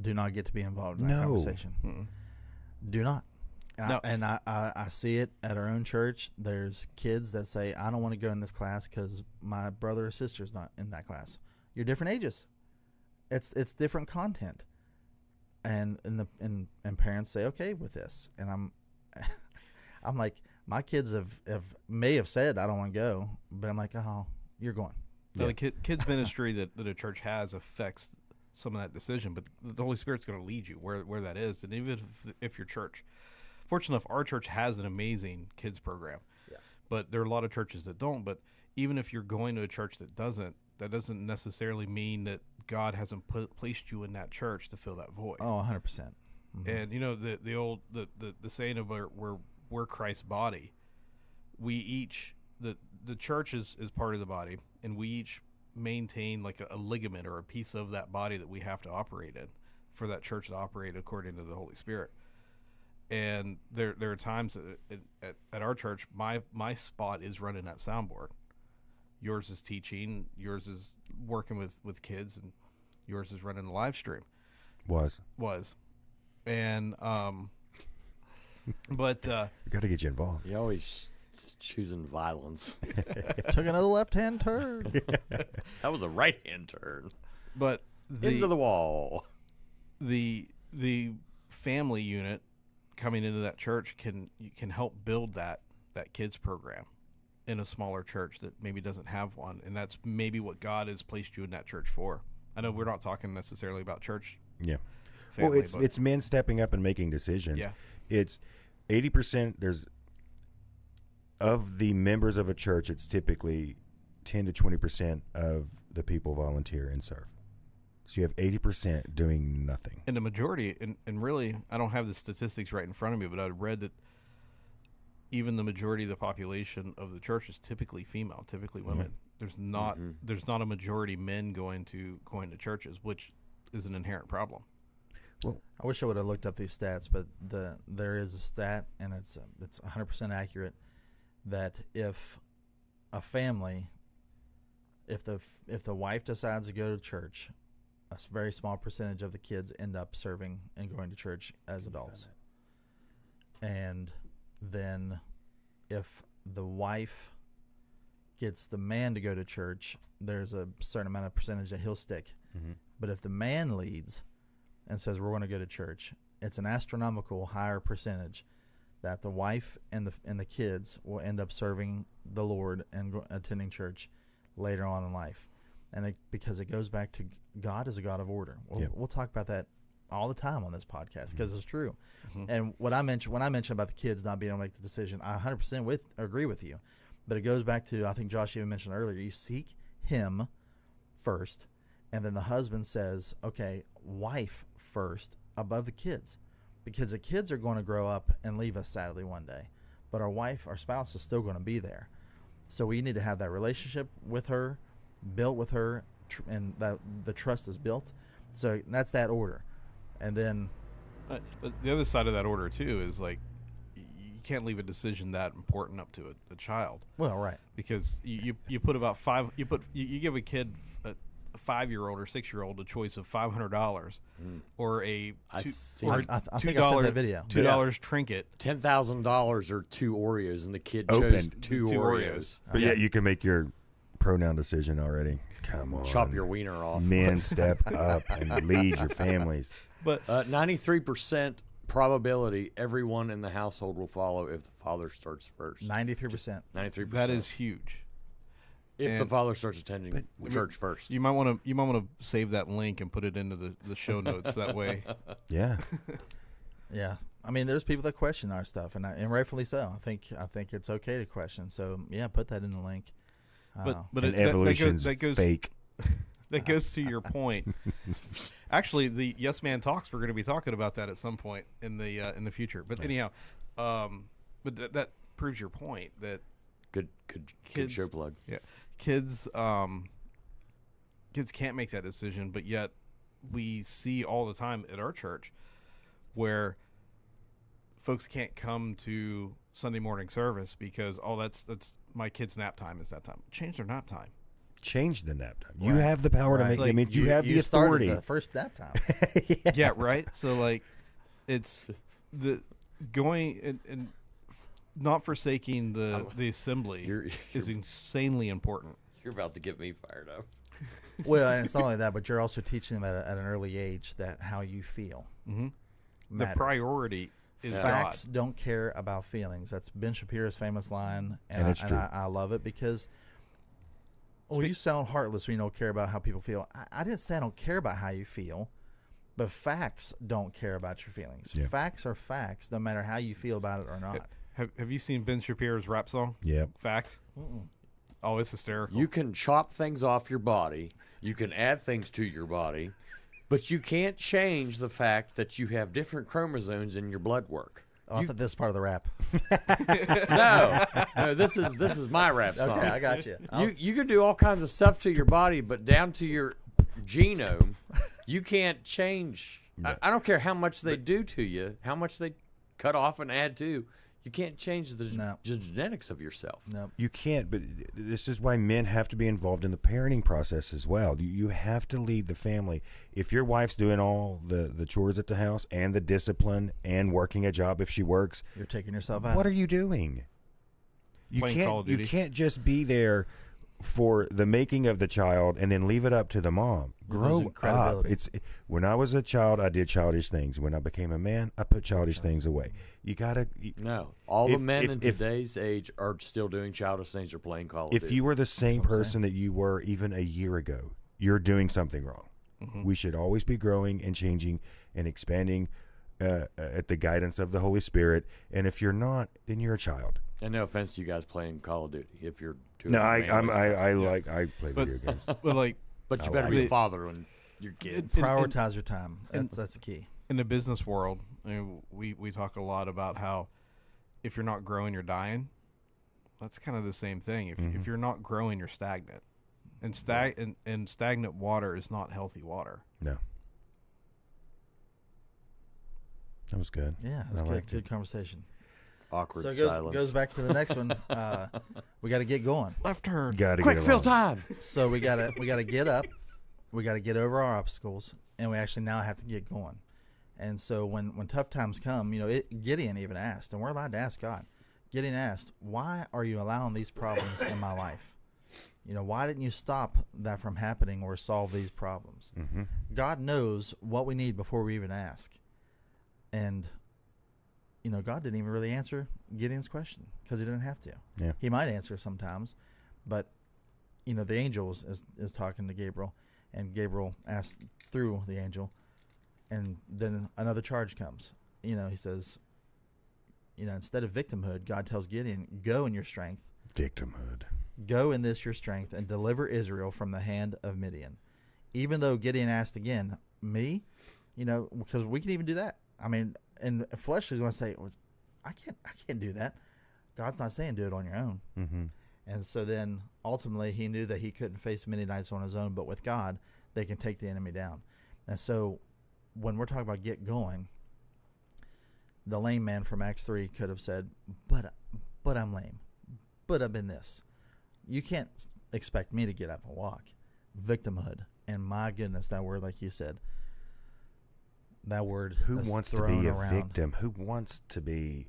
B: do not get to be involved in that
A: No.
B: conversation.
D: Mm-mm.
B: Do not. And,
D: No.
B: I, and I, I, I see it at our own church. There's kids that say, I don't want to go in this class because my brother or sister's not in that class. You're different ages. It's it's different content. And and the and, and parents say, okay with this. And I'm I'm like, my kids have, have may have said I don't want to go, but I'm like, oh, you're going.
D: Now,
A: Yeah.
D: the kid, kids ministry that, that a church has affects some of that decision, but the Holy Spirit's going to lead you where where that is, and even if, if your church, fortunate enough, our church has an amazing kids program.
B: Yeah.
D: But there are a lot of churches that don't. But even if you're going to a church that doesn't, that doesn't necessarily mean that God hasn't put, placed you in that church to fill that void.
B: Oh, 100 percent. Mm-hmm.
D: And you know the the old the the, the saying about where we're Christ's body. We each the the church is is part of the body, and we each maintain like a, a ligament or a piece of that body that we have to operate in for that church to operate according to the Holy Spirit. And there there are times at, at, at our church, my my spot is running that soundboard. Yours is teaching. Yours is working with with kids, and yours is running the live stream
A: Was
D: was and um but uh
A: we got to get you involved.
C: You always s- choosing violence.
B: Took another left hand turn.
C: that was a right hand turn
D: but the
C: into the wall.
D: the the family unit coming into that church can can help build that that kids program in a smaller church that maybe doesn't have one and that's maybe what God has placed you in that church for. I know we're not talking necessarily about church
A: Yeah.
D: family,
A: well, it's
D: but
A: it's men stepping up and making decisions.
D: Yeah.
A: It's eighty percent. There's of the members of a church. It's typically ten to twenty percent of the people volunteer and serve. So you have eighty percent doing nothing.
D: and the majority and, and really i don't have the statistics right in front of me but i read that even the majority of the population of the church is typically female typically mm-hmm. women. There's not mm-hmm. there's not a majority men going to going to churches which is an inherent problem.
B: Well, I wish I would have looked up these stats, but the there is a stat, and it's it's 100 percent accurate that if a family, if the if the wife decides to go to church, a very small percentage of the kids end up serving and going to church as adults. And then, if the wife gets the man to go to church, there's a certain amount of percentage that he'll stick. Mm-hmm. But if the man leads and says we're going to go to church, it's an astronomical higher percentage that the wife and the and the kids will end up serving the Lord and attending church later on in life, and it, because it goes back to God is a God of order. We'll,
A: Yeah.
B: we'll talk about that all the time on this podcast because mm-hmm. it's true. Mm-hmm. And what I mentioned when I mentioned about the kids not being able to make the decision, I 100% with agree with you, but it goes back to I think Josh even mentioned earlier. You seek Him first, and then the husband says, "Okay, wife first above the kids." Because the kids are going to grow up and leave us sadly one day, but our wife, our spouse is still going to be there. So we need to have that relationship with her, built with her, tr- and that the trust is built. So that's that order, and then
D: Uh, but the other side of that order too is like you can't leave a decision that important up to a, a child
B: well, right,
D: because you, you, you put about five you put you, you give a kid a, a five year old or six year old a choice of five hundred dollars or a
C: I
D: two,
C: seen
D: or
C: it.
B: I- I
D: two
B: think I sent
D: dollar-
B: that video.
D: two dollars trinket
C: Ten thousand dollars or two Oreos, and the kid
A: Open.
C: chose two,
D: Two
C: Oreos.
D: Oreos.
A: But yeah, you can make your pronoun decision already. Come on,
C: Chop your wiener off.
A: men. Step up and lead your families.
D: but
C: Uh, Ninety-three percent probability everyone in the household will follow if the father starts first.
B: ninety three percent.
C: 93%.
D: That is huge
C: if the father starts attending church first.
D: you might want to you might want to save that link and put it into the, the show notes that way
A: Yeah,
B: Yeah, I mean, there's people that question our stuff, and I, and rightfully so. I think I think it's okay to question. So yeah, put that in the link.
D: But but it, that- that,
A: evolution's
D: goes, that goes
A: fake.
D: that goes to your point. Actually, the Yes Man talks. We're going to be talking about that at some point in the uh, in the future. But anyhow, um, but th- that proves your point that
C: Good, good, good
D: Kids-
C: show plug.
D: yeah, kids um, kids can't make that decision, but yet we see all the time at our church where folks can't come to Sunday morning service because oh that's that's my kid's nap time is that time. Change their nap time.
A: Change the nap time. You
B: Right.
A: have the power to
B: Right.
A: make. I
D: Like,
A: mean, you, have the
B: started
A: authority.
B: the first nap time.
D: yeah, right. So like, it's the going and, and f- not forsaking the the assembly
C: You're,
D: is
C: you're,
D: insanely important.
C: you're about to get me fired up.
B: well, and it's not only that, but you're also teaching them at, a, at an early age that how you feel.
D: hmm The priority is
B: Facts
D: God.
B: don't care about feelings. That's Ben Shapiro's famous line, and,
A: And
B: I,
A: it's true.
B: I, I love it because. Oh, you sound heartless when you don't care about how people feel. I, I didn't say I don't care about how you feel, but facts don't care about your feelings.
A: Yeah.
B: Facts are facts, no matter how you feel about it or not.
D: Have Have you seen Ben Shapiro's rap song?
A: Yeah.
D: Facts. Oh, it's hysterical.
C: You can chop things off your body. You can add things to your body, but you can't change the fact that you have different chromosomes in your blood work.
B: Oh, I
C: You-
B: thought this part of the rap.
C: no, no, this is this is my rap song.
B: Okay, I got you. I
C: You
B: was-
C: you can do all kinds of stuff to your body, but down to your genome, you can't change. I, I don't care how much they do to you, how much they cut off and add to. You can't change the
B: No.
C: g- genetics of yourself.
B: no.
A: You can't, but this is why men have to be involved in the parenting process as well. You, you have to lead the family. If your wife's doing all the, the chores at the house and the discipline and working a job if she works,
B: You're taking yourself out.
A: what are you doing? You
D: Playing
A: can't
D: Call of
A: you can't just be there for the making of the child and then leave it up to the mom. Grow up. It's when I was a child, I did childish things. When I became a man, I put childish things away. You gotta. you-
C: No, all
A: If-
C: the men
A: if-
C: in
A: if-
C: today's age are still doing childish things or playing Call of duty.
A: if
C: Duty.
A: you were the same person that you were even a year ago, you're doing something wrong. We should always be growing and changing and expanding uh, at the guidance of the Holy Spirit. And if you're not, then you're a child.
C: and no offense to you guys playing Call of Duty, if you're doing
A: No, I,
C: manly
A: I'm, I,
C: stuff.
A: I like I play
D: But-
A: video games.
D: But like
C: but you
A: I
C: better
A: like
C: be a father when your kids.
D: in- in-
B: Prioritize your time. That's that's the key.
D: in the business world, I mean, we we talk a lot about how if you're not growing, you're dying. That's kind of the same thing. If
A: Mhm.
D: if you're not growing, you're stagnant, and stag and, and stagnant water is not healthy water.
A: No, that was good.
B: Yeah, that's
A: I
B: good. Good
A: it.
B: conversation.
C: Awkward
B: so it goes
C: silence.
B: goes back to the next one. Uh, we got to get going.
D: Left turn.
A: Got to
C: Quick
A: get
C: fill
A: along.
C: time.
B: So we gotta we gotta get up, we gotta get over our obstacles, and we actually now have to get going. And so when when tough times come, you know, it, Gideon even asked, and we're allowed to ask God. Gideon asked, "Why are you allowing these problems in my life? You know, why didn't you stop that from happening or solve these problems?"
A: Mhm.
B: God knows what we need before we even ask. And you know, God didn't even really answer Gideon's question because he didn't have to.
A: Yeah.
B: He might answer sometimes, but you know, the angel is, is, is talking to Gabriel, and Gabriel asked through the angel, and then another charge comes. You know, he says, you know, instead of victimhood, God tells Gideon, "Go in your strength,
A: Victimhood.
B: go in this your strength, and deliver Israel from the hand of Midian." Even though Gideon asked again, "Me," you know, because we can even do that. I mean, and flesh is going to say, well, "I can't, I can't do that." God's not saying do it on your own.
A: Mm-hmm.
B: And so then ultimately he knew that he couldn't face Midianites on his own, but with God, they can take the enemy down. And so when we're talking about get going, the lame man from Acts 3 could have said, but, but I'm lame, but I've been this. You can't expect me to get up and walk. Victimhood. And my goodness, that word, like you said, that word
A: Who wants to be a
B: around.
A: victim? Who wants to be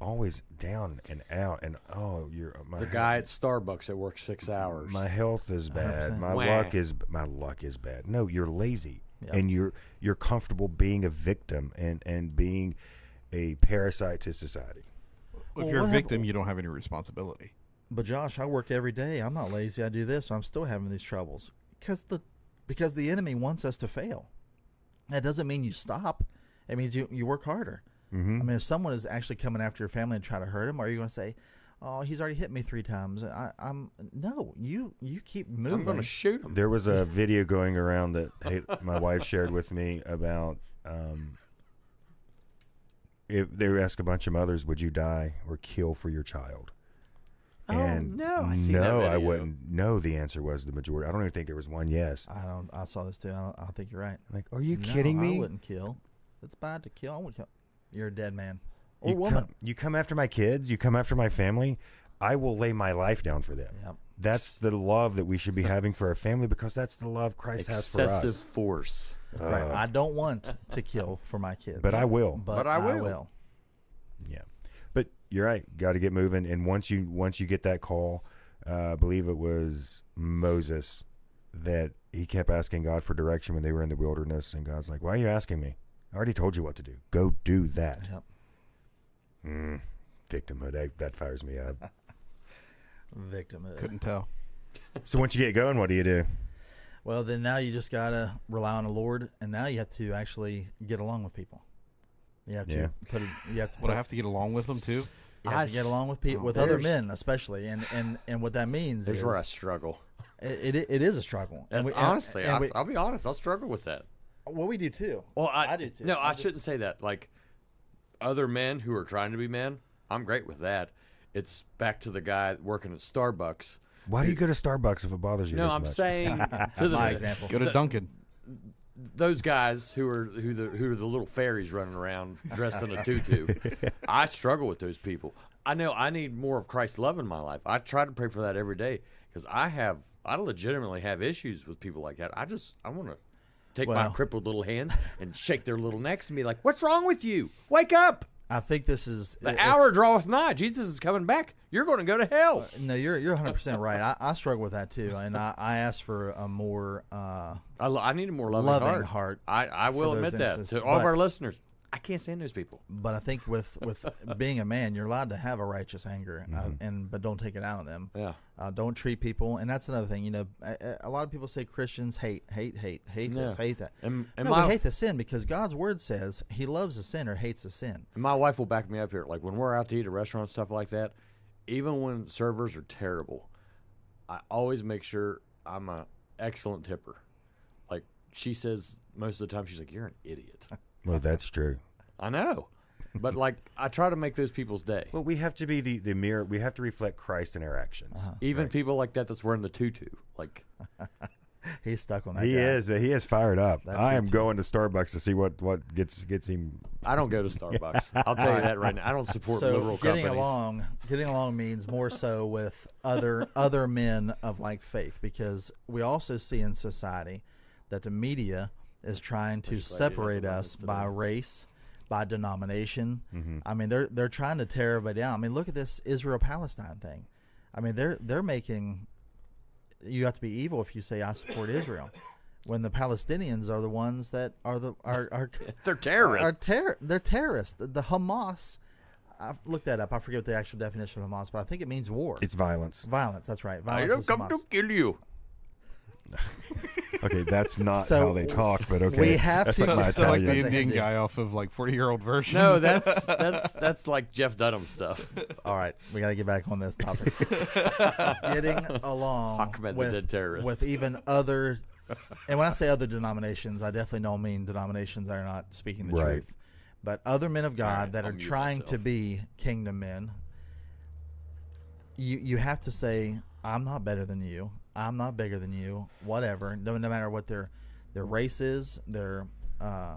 A: always down and out? And oh, you're uh, my
C: The
A: he-
C: guy at Starbucks that works six hours.
A: My health is bad.
B: 100%.
A: My
C: Wah.
A: luck is my luck is bad. No, you're lazy,
B: Yep.
A: and you're you're comfortable being a victim and and being a parasite to society.
D: If you're a
B: what hap-
D: victim, you don't have any responsibility.
B: But Josh, I work every day. I'm not lazy. I do this. I'm still having these troubles because the because the enemy wants us to fail. That doesn't mean you stop. It means you you work harder.
A: Mm-hmm.
B: I mean, if someone is actually coming after your family and try to hurt him, are you going to say, "Oh, he's already hit me three times"? I, I'm no. You you keep moving.
C: I'm going to shoot him.
A: There was a video going around that hey, my wife shared with me about um, if they ask a bunch of mothers, "Would you die or kill for your child?"
C: Oh,
A: and
C: no, I seen that
A: no, I wouldn't. No, the answer was the majority. I don't even think there was one yes.
B: I don't. I saw this too. I, don't, I think you're right.
A: Like, are you
B: No,
A: kidding me?
B: I wouldn't kill. It's bad to kill. I wouldn't kill. You're a dead man or
A: you
B: woman.
A: Come, you come after my kids. You come after my family. I will lay my life down for them.
B: Yep.
A: That's the love that we should be having for our family because that's the love Christ has for us.
C: Excessive
A: us.
C: force.
B: right.
A: Uh,
B: I don't want to kill for my kids,
A: But I will.
B: But,
C: But I
B: I
C: will.
B: Will.
A: Yeah, but you're right. Got to get moving. And once you once you get that call, uh, I believe it was Moses that he kept asking God for direction when they were in the wilderness, and God's like, "Why are you asking me? I already told you what to do. Go do that."
B: Yep.
A: Mm, victimhood that, that fires me up.
B: Victimhood.
D: Couldn't tell.
A: so once you get going, what do you do?
B: Well, then now you just gotta rely on the Lord, and now you have to actually get along with people. You have to
A: Yeah.
B: put. It, you have to.
D: Would
B: put,
D: I have to get along with them too?
B: You have
C: I
B: to get
C: s-
B: along with people,
D: oh,
B: with other
C: there's-
B: men, especially, and and and what that means
C: There's
B: is
C: where I struggle.
B: it, it it is a struggle.
C: That's
B: and we, and-
C: honestly,
B: and
C: I,
B: we-
C: I'll be honest. I'll struggle with that.
B: well, we do too.
C: Well, I,
B: I do too.
C: No,
B: I
C: I,
B: just-
C: shouldn't say that. Like, other men who are trying to be men, I'm great with that. It's back to the guy working at Starbucks.
A: Why do you go to Starbucks if it bothers you?
C: No,
A: this
C: I'm
A: much?
C: saying to the
B: My example.
D: Go to Dunkin'.
C: Those guys who are who the who are the little fairies running around dressed in a tutu. I struggle with those people. I know I need more of Christ's love in my life. I try to pray for that every day because I have I legitimately have issues with people like that. I just I want to take my crippled little hands and shake their little necks and be like, "What's wrong with you? Wake up!
B: I think this is
C: The hour draweth nigh. Jesus is coming back. You're going to go to hell."
B: No, you're you're 100 percent right. I, I struggle with that too, and I, I ask for a more uh,
C: I, lo- I need a more loving,
B: Loving
C: heart.
B: heart
C: I, I will admit that to all of our listeners. I can't stand those people.
B: but I think with with being a man, you're allowed to have a righteous anger, uh, and but don't take it out on them.
C: Yeah.
B: Uh, don't treat people, and that's another thing. You know, a, a lot of people say Christians hate, hate, hate, hate this,
C: Yeah.
B: hate that.
C: And- and
B: no,
C: my-
B: we hate the sin because God's word says He loves the sinner, hates the sin.
C: And my wife will back me up here. Like when we're out to eat at restaurants, stuff like that, even when servers are terrible, I always make sure I'm a excellent tipper. Like she says most of the time, she's like, "You're an idiot."
A: Well, that's true.
C: I know, but like I try to make those people's day.
A: Well, we have to be the, the mirror. We have to reflect Christ in our actions.
B: Uh-huh.
C: Even people like that that's wearing the tutu. Like
B: He's stuck on that.
A: He
B: guy.
A: is. He is fired up.
B: That's
A: I am
B: too.
A: going to Starbucks to see what what gets gets him.
C: I don't go to Starbucks. I'll tell you that right now. I don't support
B: So
C: liberal
B: getting
C: companies.
B: along, getting along means more so with other other men of like faith, because we also see in society that the media is trying to separate us by race, by denomination. Mm-hmm. I mean, they're they're trying to tear everybody down. I mean, look at this Israel Palestine thing. I mean, they're they're making you have to be evil if you say I support Israel. When the Palestinians are the ones that are the are are
C: They're terrorists.
B: are terror. They're terrorists. The, the Hamas. I looked that up. I forget what the actual definition of Hamas, but I think it means war.
A: It's violence.
B: violence. That's right.
C: I
B: Violence
C: have
B: is
C: come
B: Hamas.
C: to kill you.
A: Okay, that's not
B: So,
A: how they talk, but okay.
B: we have
A: that's
B: to-
A: like my
B: that's
D: like the
B: That's
D: Indian guy off of like forty year old version.
C: No, that's that's that's like Jeff Dunham stuff.
B: All right, we got to get back on this topic. Getting along
C: Achmed the
B: with,
C: dead terrorist.
B: with even other, and when I say other denominations, I definitely don't mean denominations that are not speaking the
A: Right.
B: truth, but other men of God
C: right,
B: that
C: I'll
B: are
C: mute
B: trying to
C: myself.
B: be kingdom men. You you have to say, I'm not better than you. I'm not bigger than you. Whatever. No, no matter what their their race is, their uh,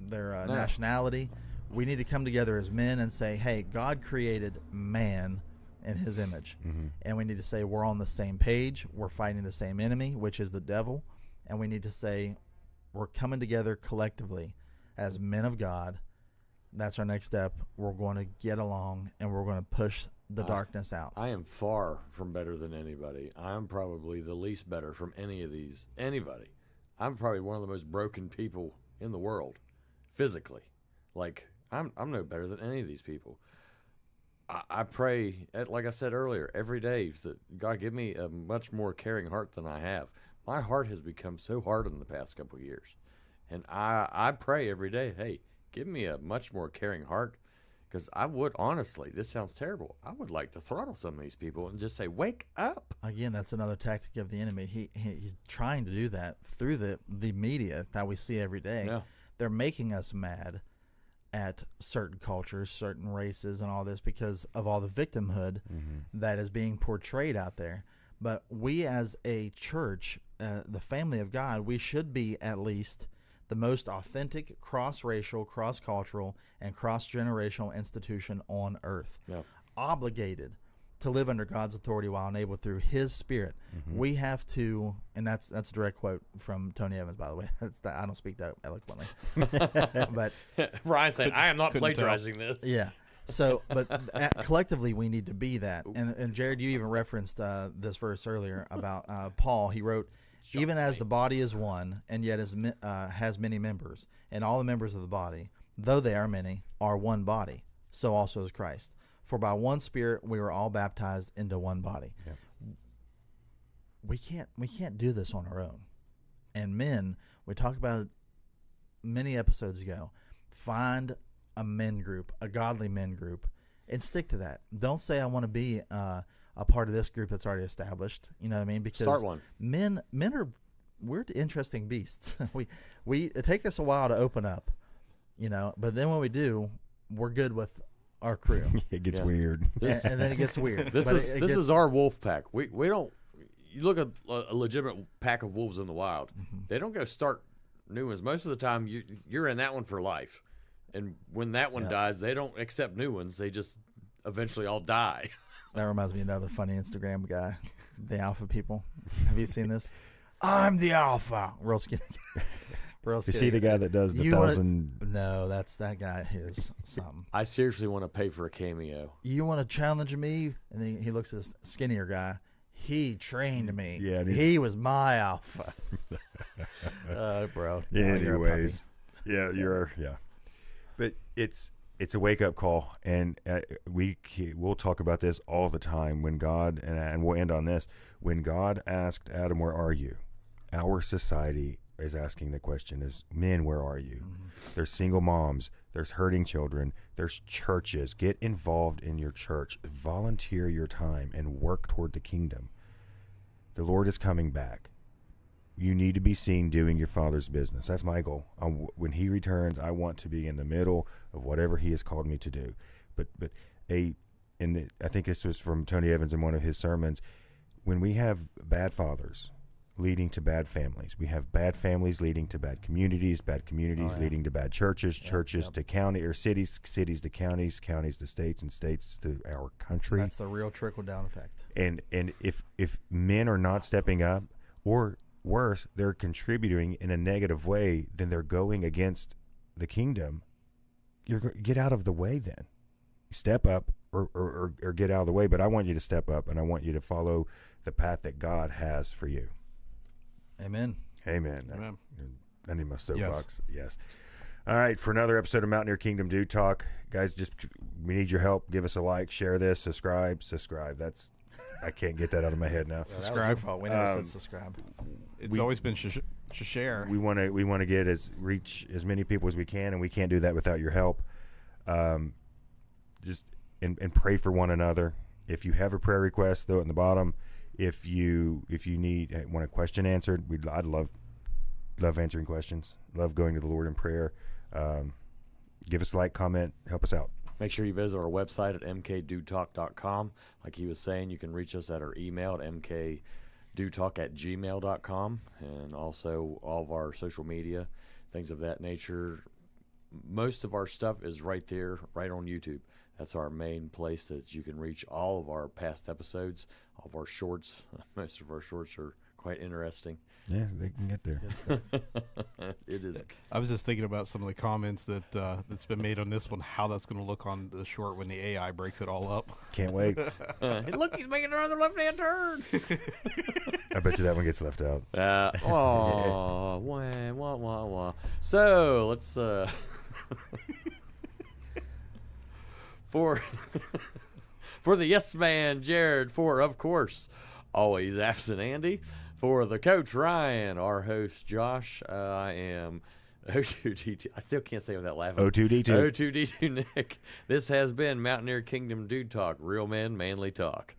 B: their uh,
C: No.
B: nationality. We need to come together as men and say, "Hey, God created man in His image," and we need to say we're on the same page. We're fighting the same enemy, which is the devil, and we need to say we're coming together collectively as men of God. That's our next step. We're going to get along, and we're going to push the darkness out.
C: I am far from better than anybody. I'm probably the least better from any of these. Anybody. I'm probably one of the most broken people in the world, physically. Like I'm, I'm no better than any of these people. I, I pray, eh, like I said earlier, every day that God give me a much more caring heart than I have. My heart has become so hard in the past couple of years, and I, I pray every day, hey, give me a much more caring heart because I would honestly, this sounds terrible. I would like to throttle some of these people and just say, "Wake up!"
B: Again, that's another tactic of the enemy. He, he he's trying to do that through the the media that we see every day.
C: Yeah.
B: They're making us mad at certain cultures, certain races, and all this because of all the victimhood that is being portrayed out there. But we, as a church, uh, the family of God, we should be at least the most authentic, cross-racial, cross-cultural, and cross-generational institution on earth
C: Yeah.
B: obligated to live under God's authority while enabled through His Spirit. We have to, and that's that's a direct quote from Tony Evans, by the way. That's that, I don't speak that eloquently, but
C: Ryan said, "I am not
D: couldn't tell.
C: plagiarizing this."
B: yeah. So, but uh, collectively, we need to be that. And, and Jared, you even referenced uh, this verse earlier about uh, Paul. He wrote, "Even as the body is one, and yet is uh, has many members, and all the members of the body, though they are many, are one body. So also is Christ. For by one Spirit we were all baptized into one body." We can't we can't do this on our own. And men, we talked about it many episodes ago. Find a men group, a godly men group, and stick to that. Don't say I want to be uh, a part of this group that's already established. You know what I mean? Because
C: Start one.
B: men men are we're interesting beasts. we we it takes us a while to open up, you know, but then when we do, we're good with our crew,
A: It gets
C: Yeah.
A: weird.
B: and, and then it gets weird.
C: this
B: But
C: is
B: it- it
C: this
B: gets-
C: is our wolf pack. We we don't. You look at a, a legitimate pack of wolves in the wild.
B: Mm-hmm.
C: They don't go start new ones. Most of the time, you you're in that one for life, and when that one
B: Yeah.
C: dies, they don't accept new ones. They just eventually all die.
B: That reminds me of another funny Instagram guy, the Alpha people. Have you seen this? I'm the Alpha. Real skinny. Real skinny.
A: You see the guy that does the
B: You wanna-
A: thousand.
B: No, that's that guy is something.
C: I seriously want to pay for a cameo.
B: You want to challenge me? And then he looks at this skinnier guy. He trained me.
A: Yeah, he-
B: he was my alpha. uh, bro. no, you're.
A: Anyways, yeah, you're yeah, but it's it's a wake up call, and uh, we we'll talk about this all the time. When God and and we'll end on this. When God asked Adam, "Where are you?" Our society is asking the question: "Is men, where are you?" There's single moms. There's hurting children. There's churches. Get involved in your church. Volunteer your time and work toward the kingdom. The Lord is coming back you need to be seen doing your father's business. That's my goal. I when he returns, I want to be in the middle of whatever he has called me to do. But but a and I think this was from Tony Evans in one of his sermons. When we have bad fathers leading to bad families, we have bad families leading to bad communities, bad communities
B: Oh, yeah.
A: leading to bad churches, churches
B: yep.
A: to county or cities, cities to counties, counties to states, and states to our country
B: That's the real trickle down effect.
A: and and if if men are not stepping up or worse they're contributing in a negative way then they're going against the kingdom you're get out of the way then step up or, or, or, or get out of the way but i want you to step up and i want you to follow the path that god has for you
B: Amen.
A: amen
D: Amen.
A: I need my soapbox. Yes. All right, for another episode of Mountaineer Kingdom Dude Talk, guys, just we need your help. Give us a like, share this, subscribe, subscribe. That's I can't get that out of my head now.
B: That was
D: Subscribe.
B: your fault. We never
A: Um,
B: said subscribe.
D: It's
A: We-
D: always been sh- sh- share.
A: We want to we want to get as reach as many people as we can, and we can't do that without your help. Um, just and, and pray for one another. If you have a prayer request, throw it in the bottom. If you if you need uh, want a question answered, we would I'd love love answering questions. Love going to the Lord in prayer. Um, give us a like, comment, help us out.
C: Make sure you visit our website at mkdudetalk.com. Like he was saying, you can reach us at our email at mkdudetalk at gmail.com and also all of our social media, things of that nature. Most of our stuff is right there, right on YouTube. That's our main place that you can reach all of our past episodes, all of our shorts. Most of our shorts are quite interesting.
A: Yeah, they can get there.
C: it is.
D: I was just thinking about some of the comments that uh, that's been made on this one. How that's going to look on the short when the AI breaks it all up.
A: Can't wait.
C: look, he's making another left hand turn.
A: I bet you that one gets left out.
C: Uh, oh, wah, wah, wah, wah. So let's uh, for for the yes man Jared, for of course always absent Andy, for the coach Ryan, our host Josh. Uh, I am O2D2. I still can't say it without laughing.
A: O2D2.
C: O2D2 Nick. This has been Mountaineer Kingdom Dude Talk. Real men, manly talk.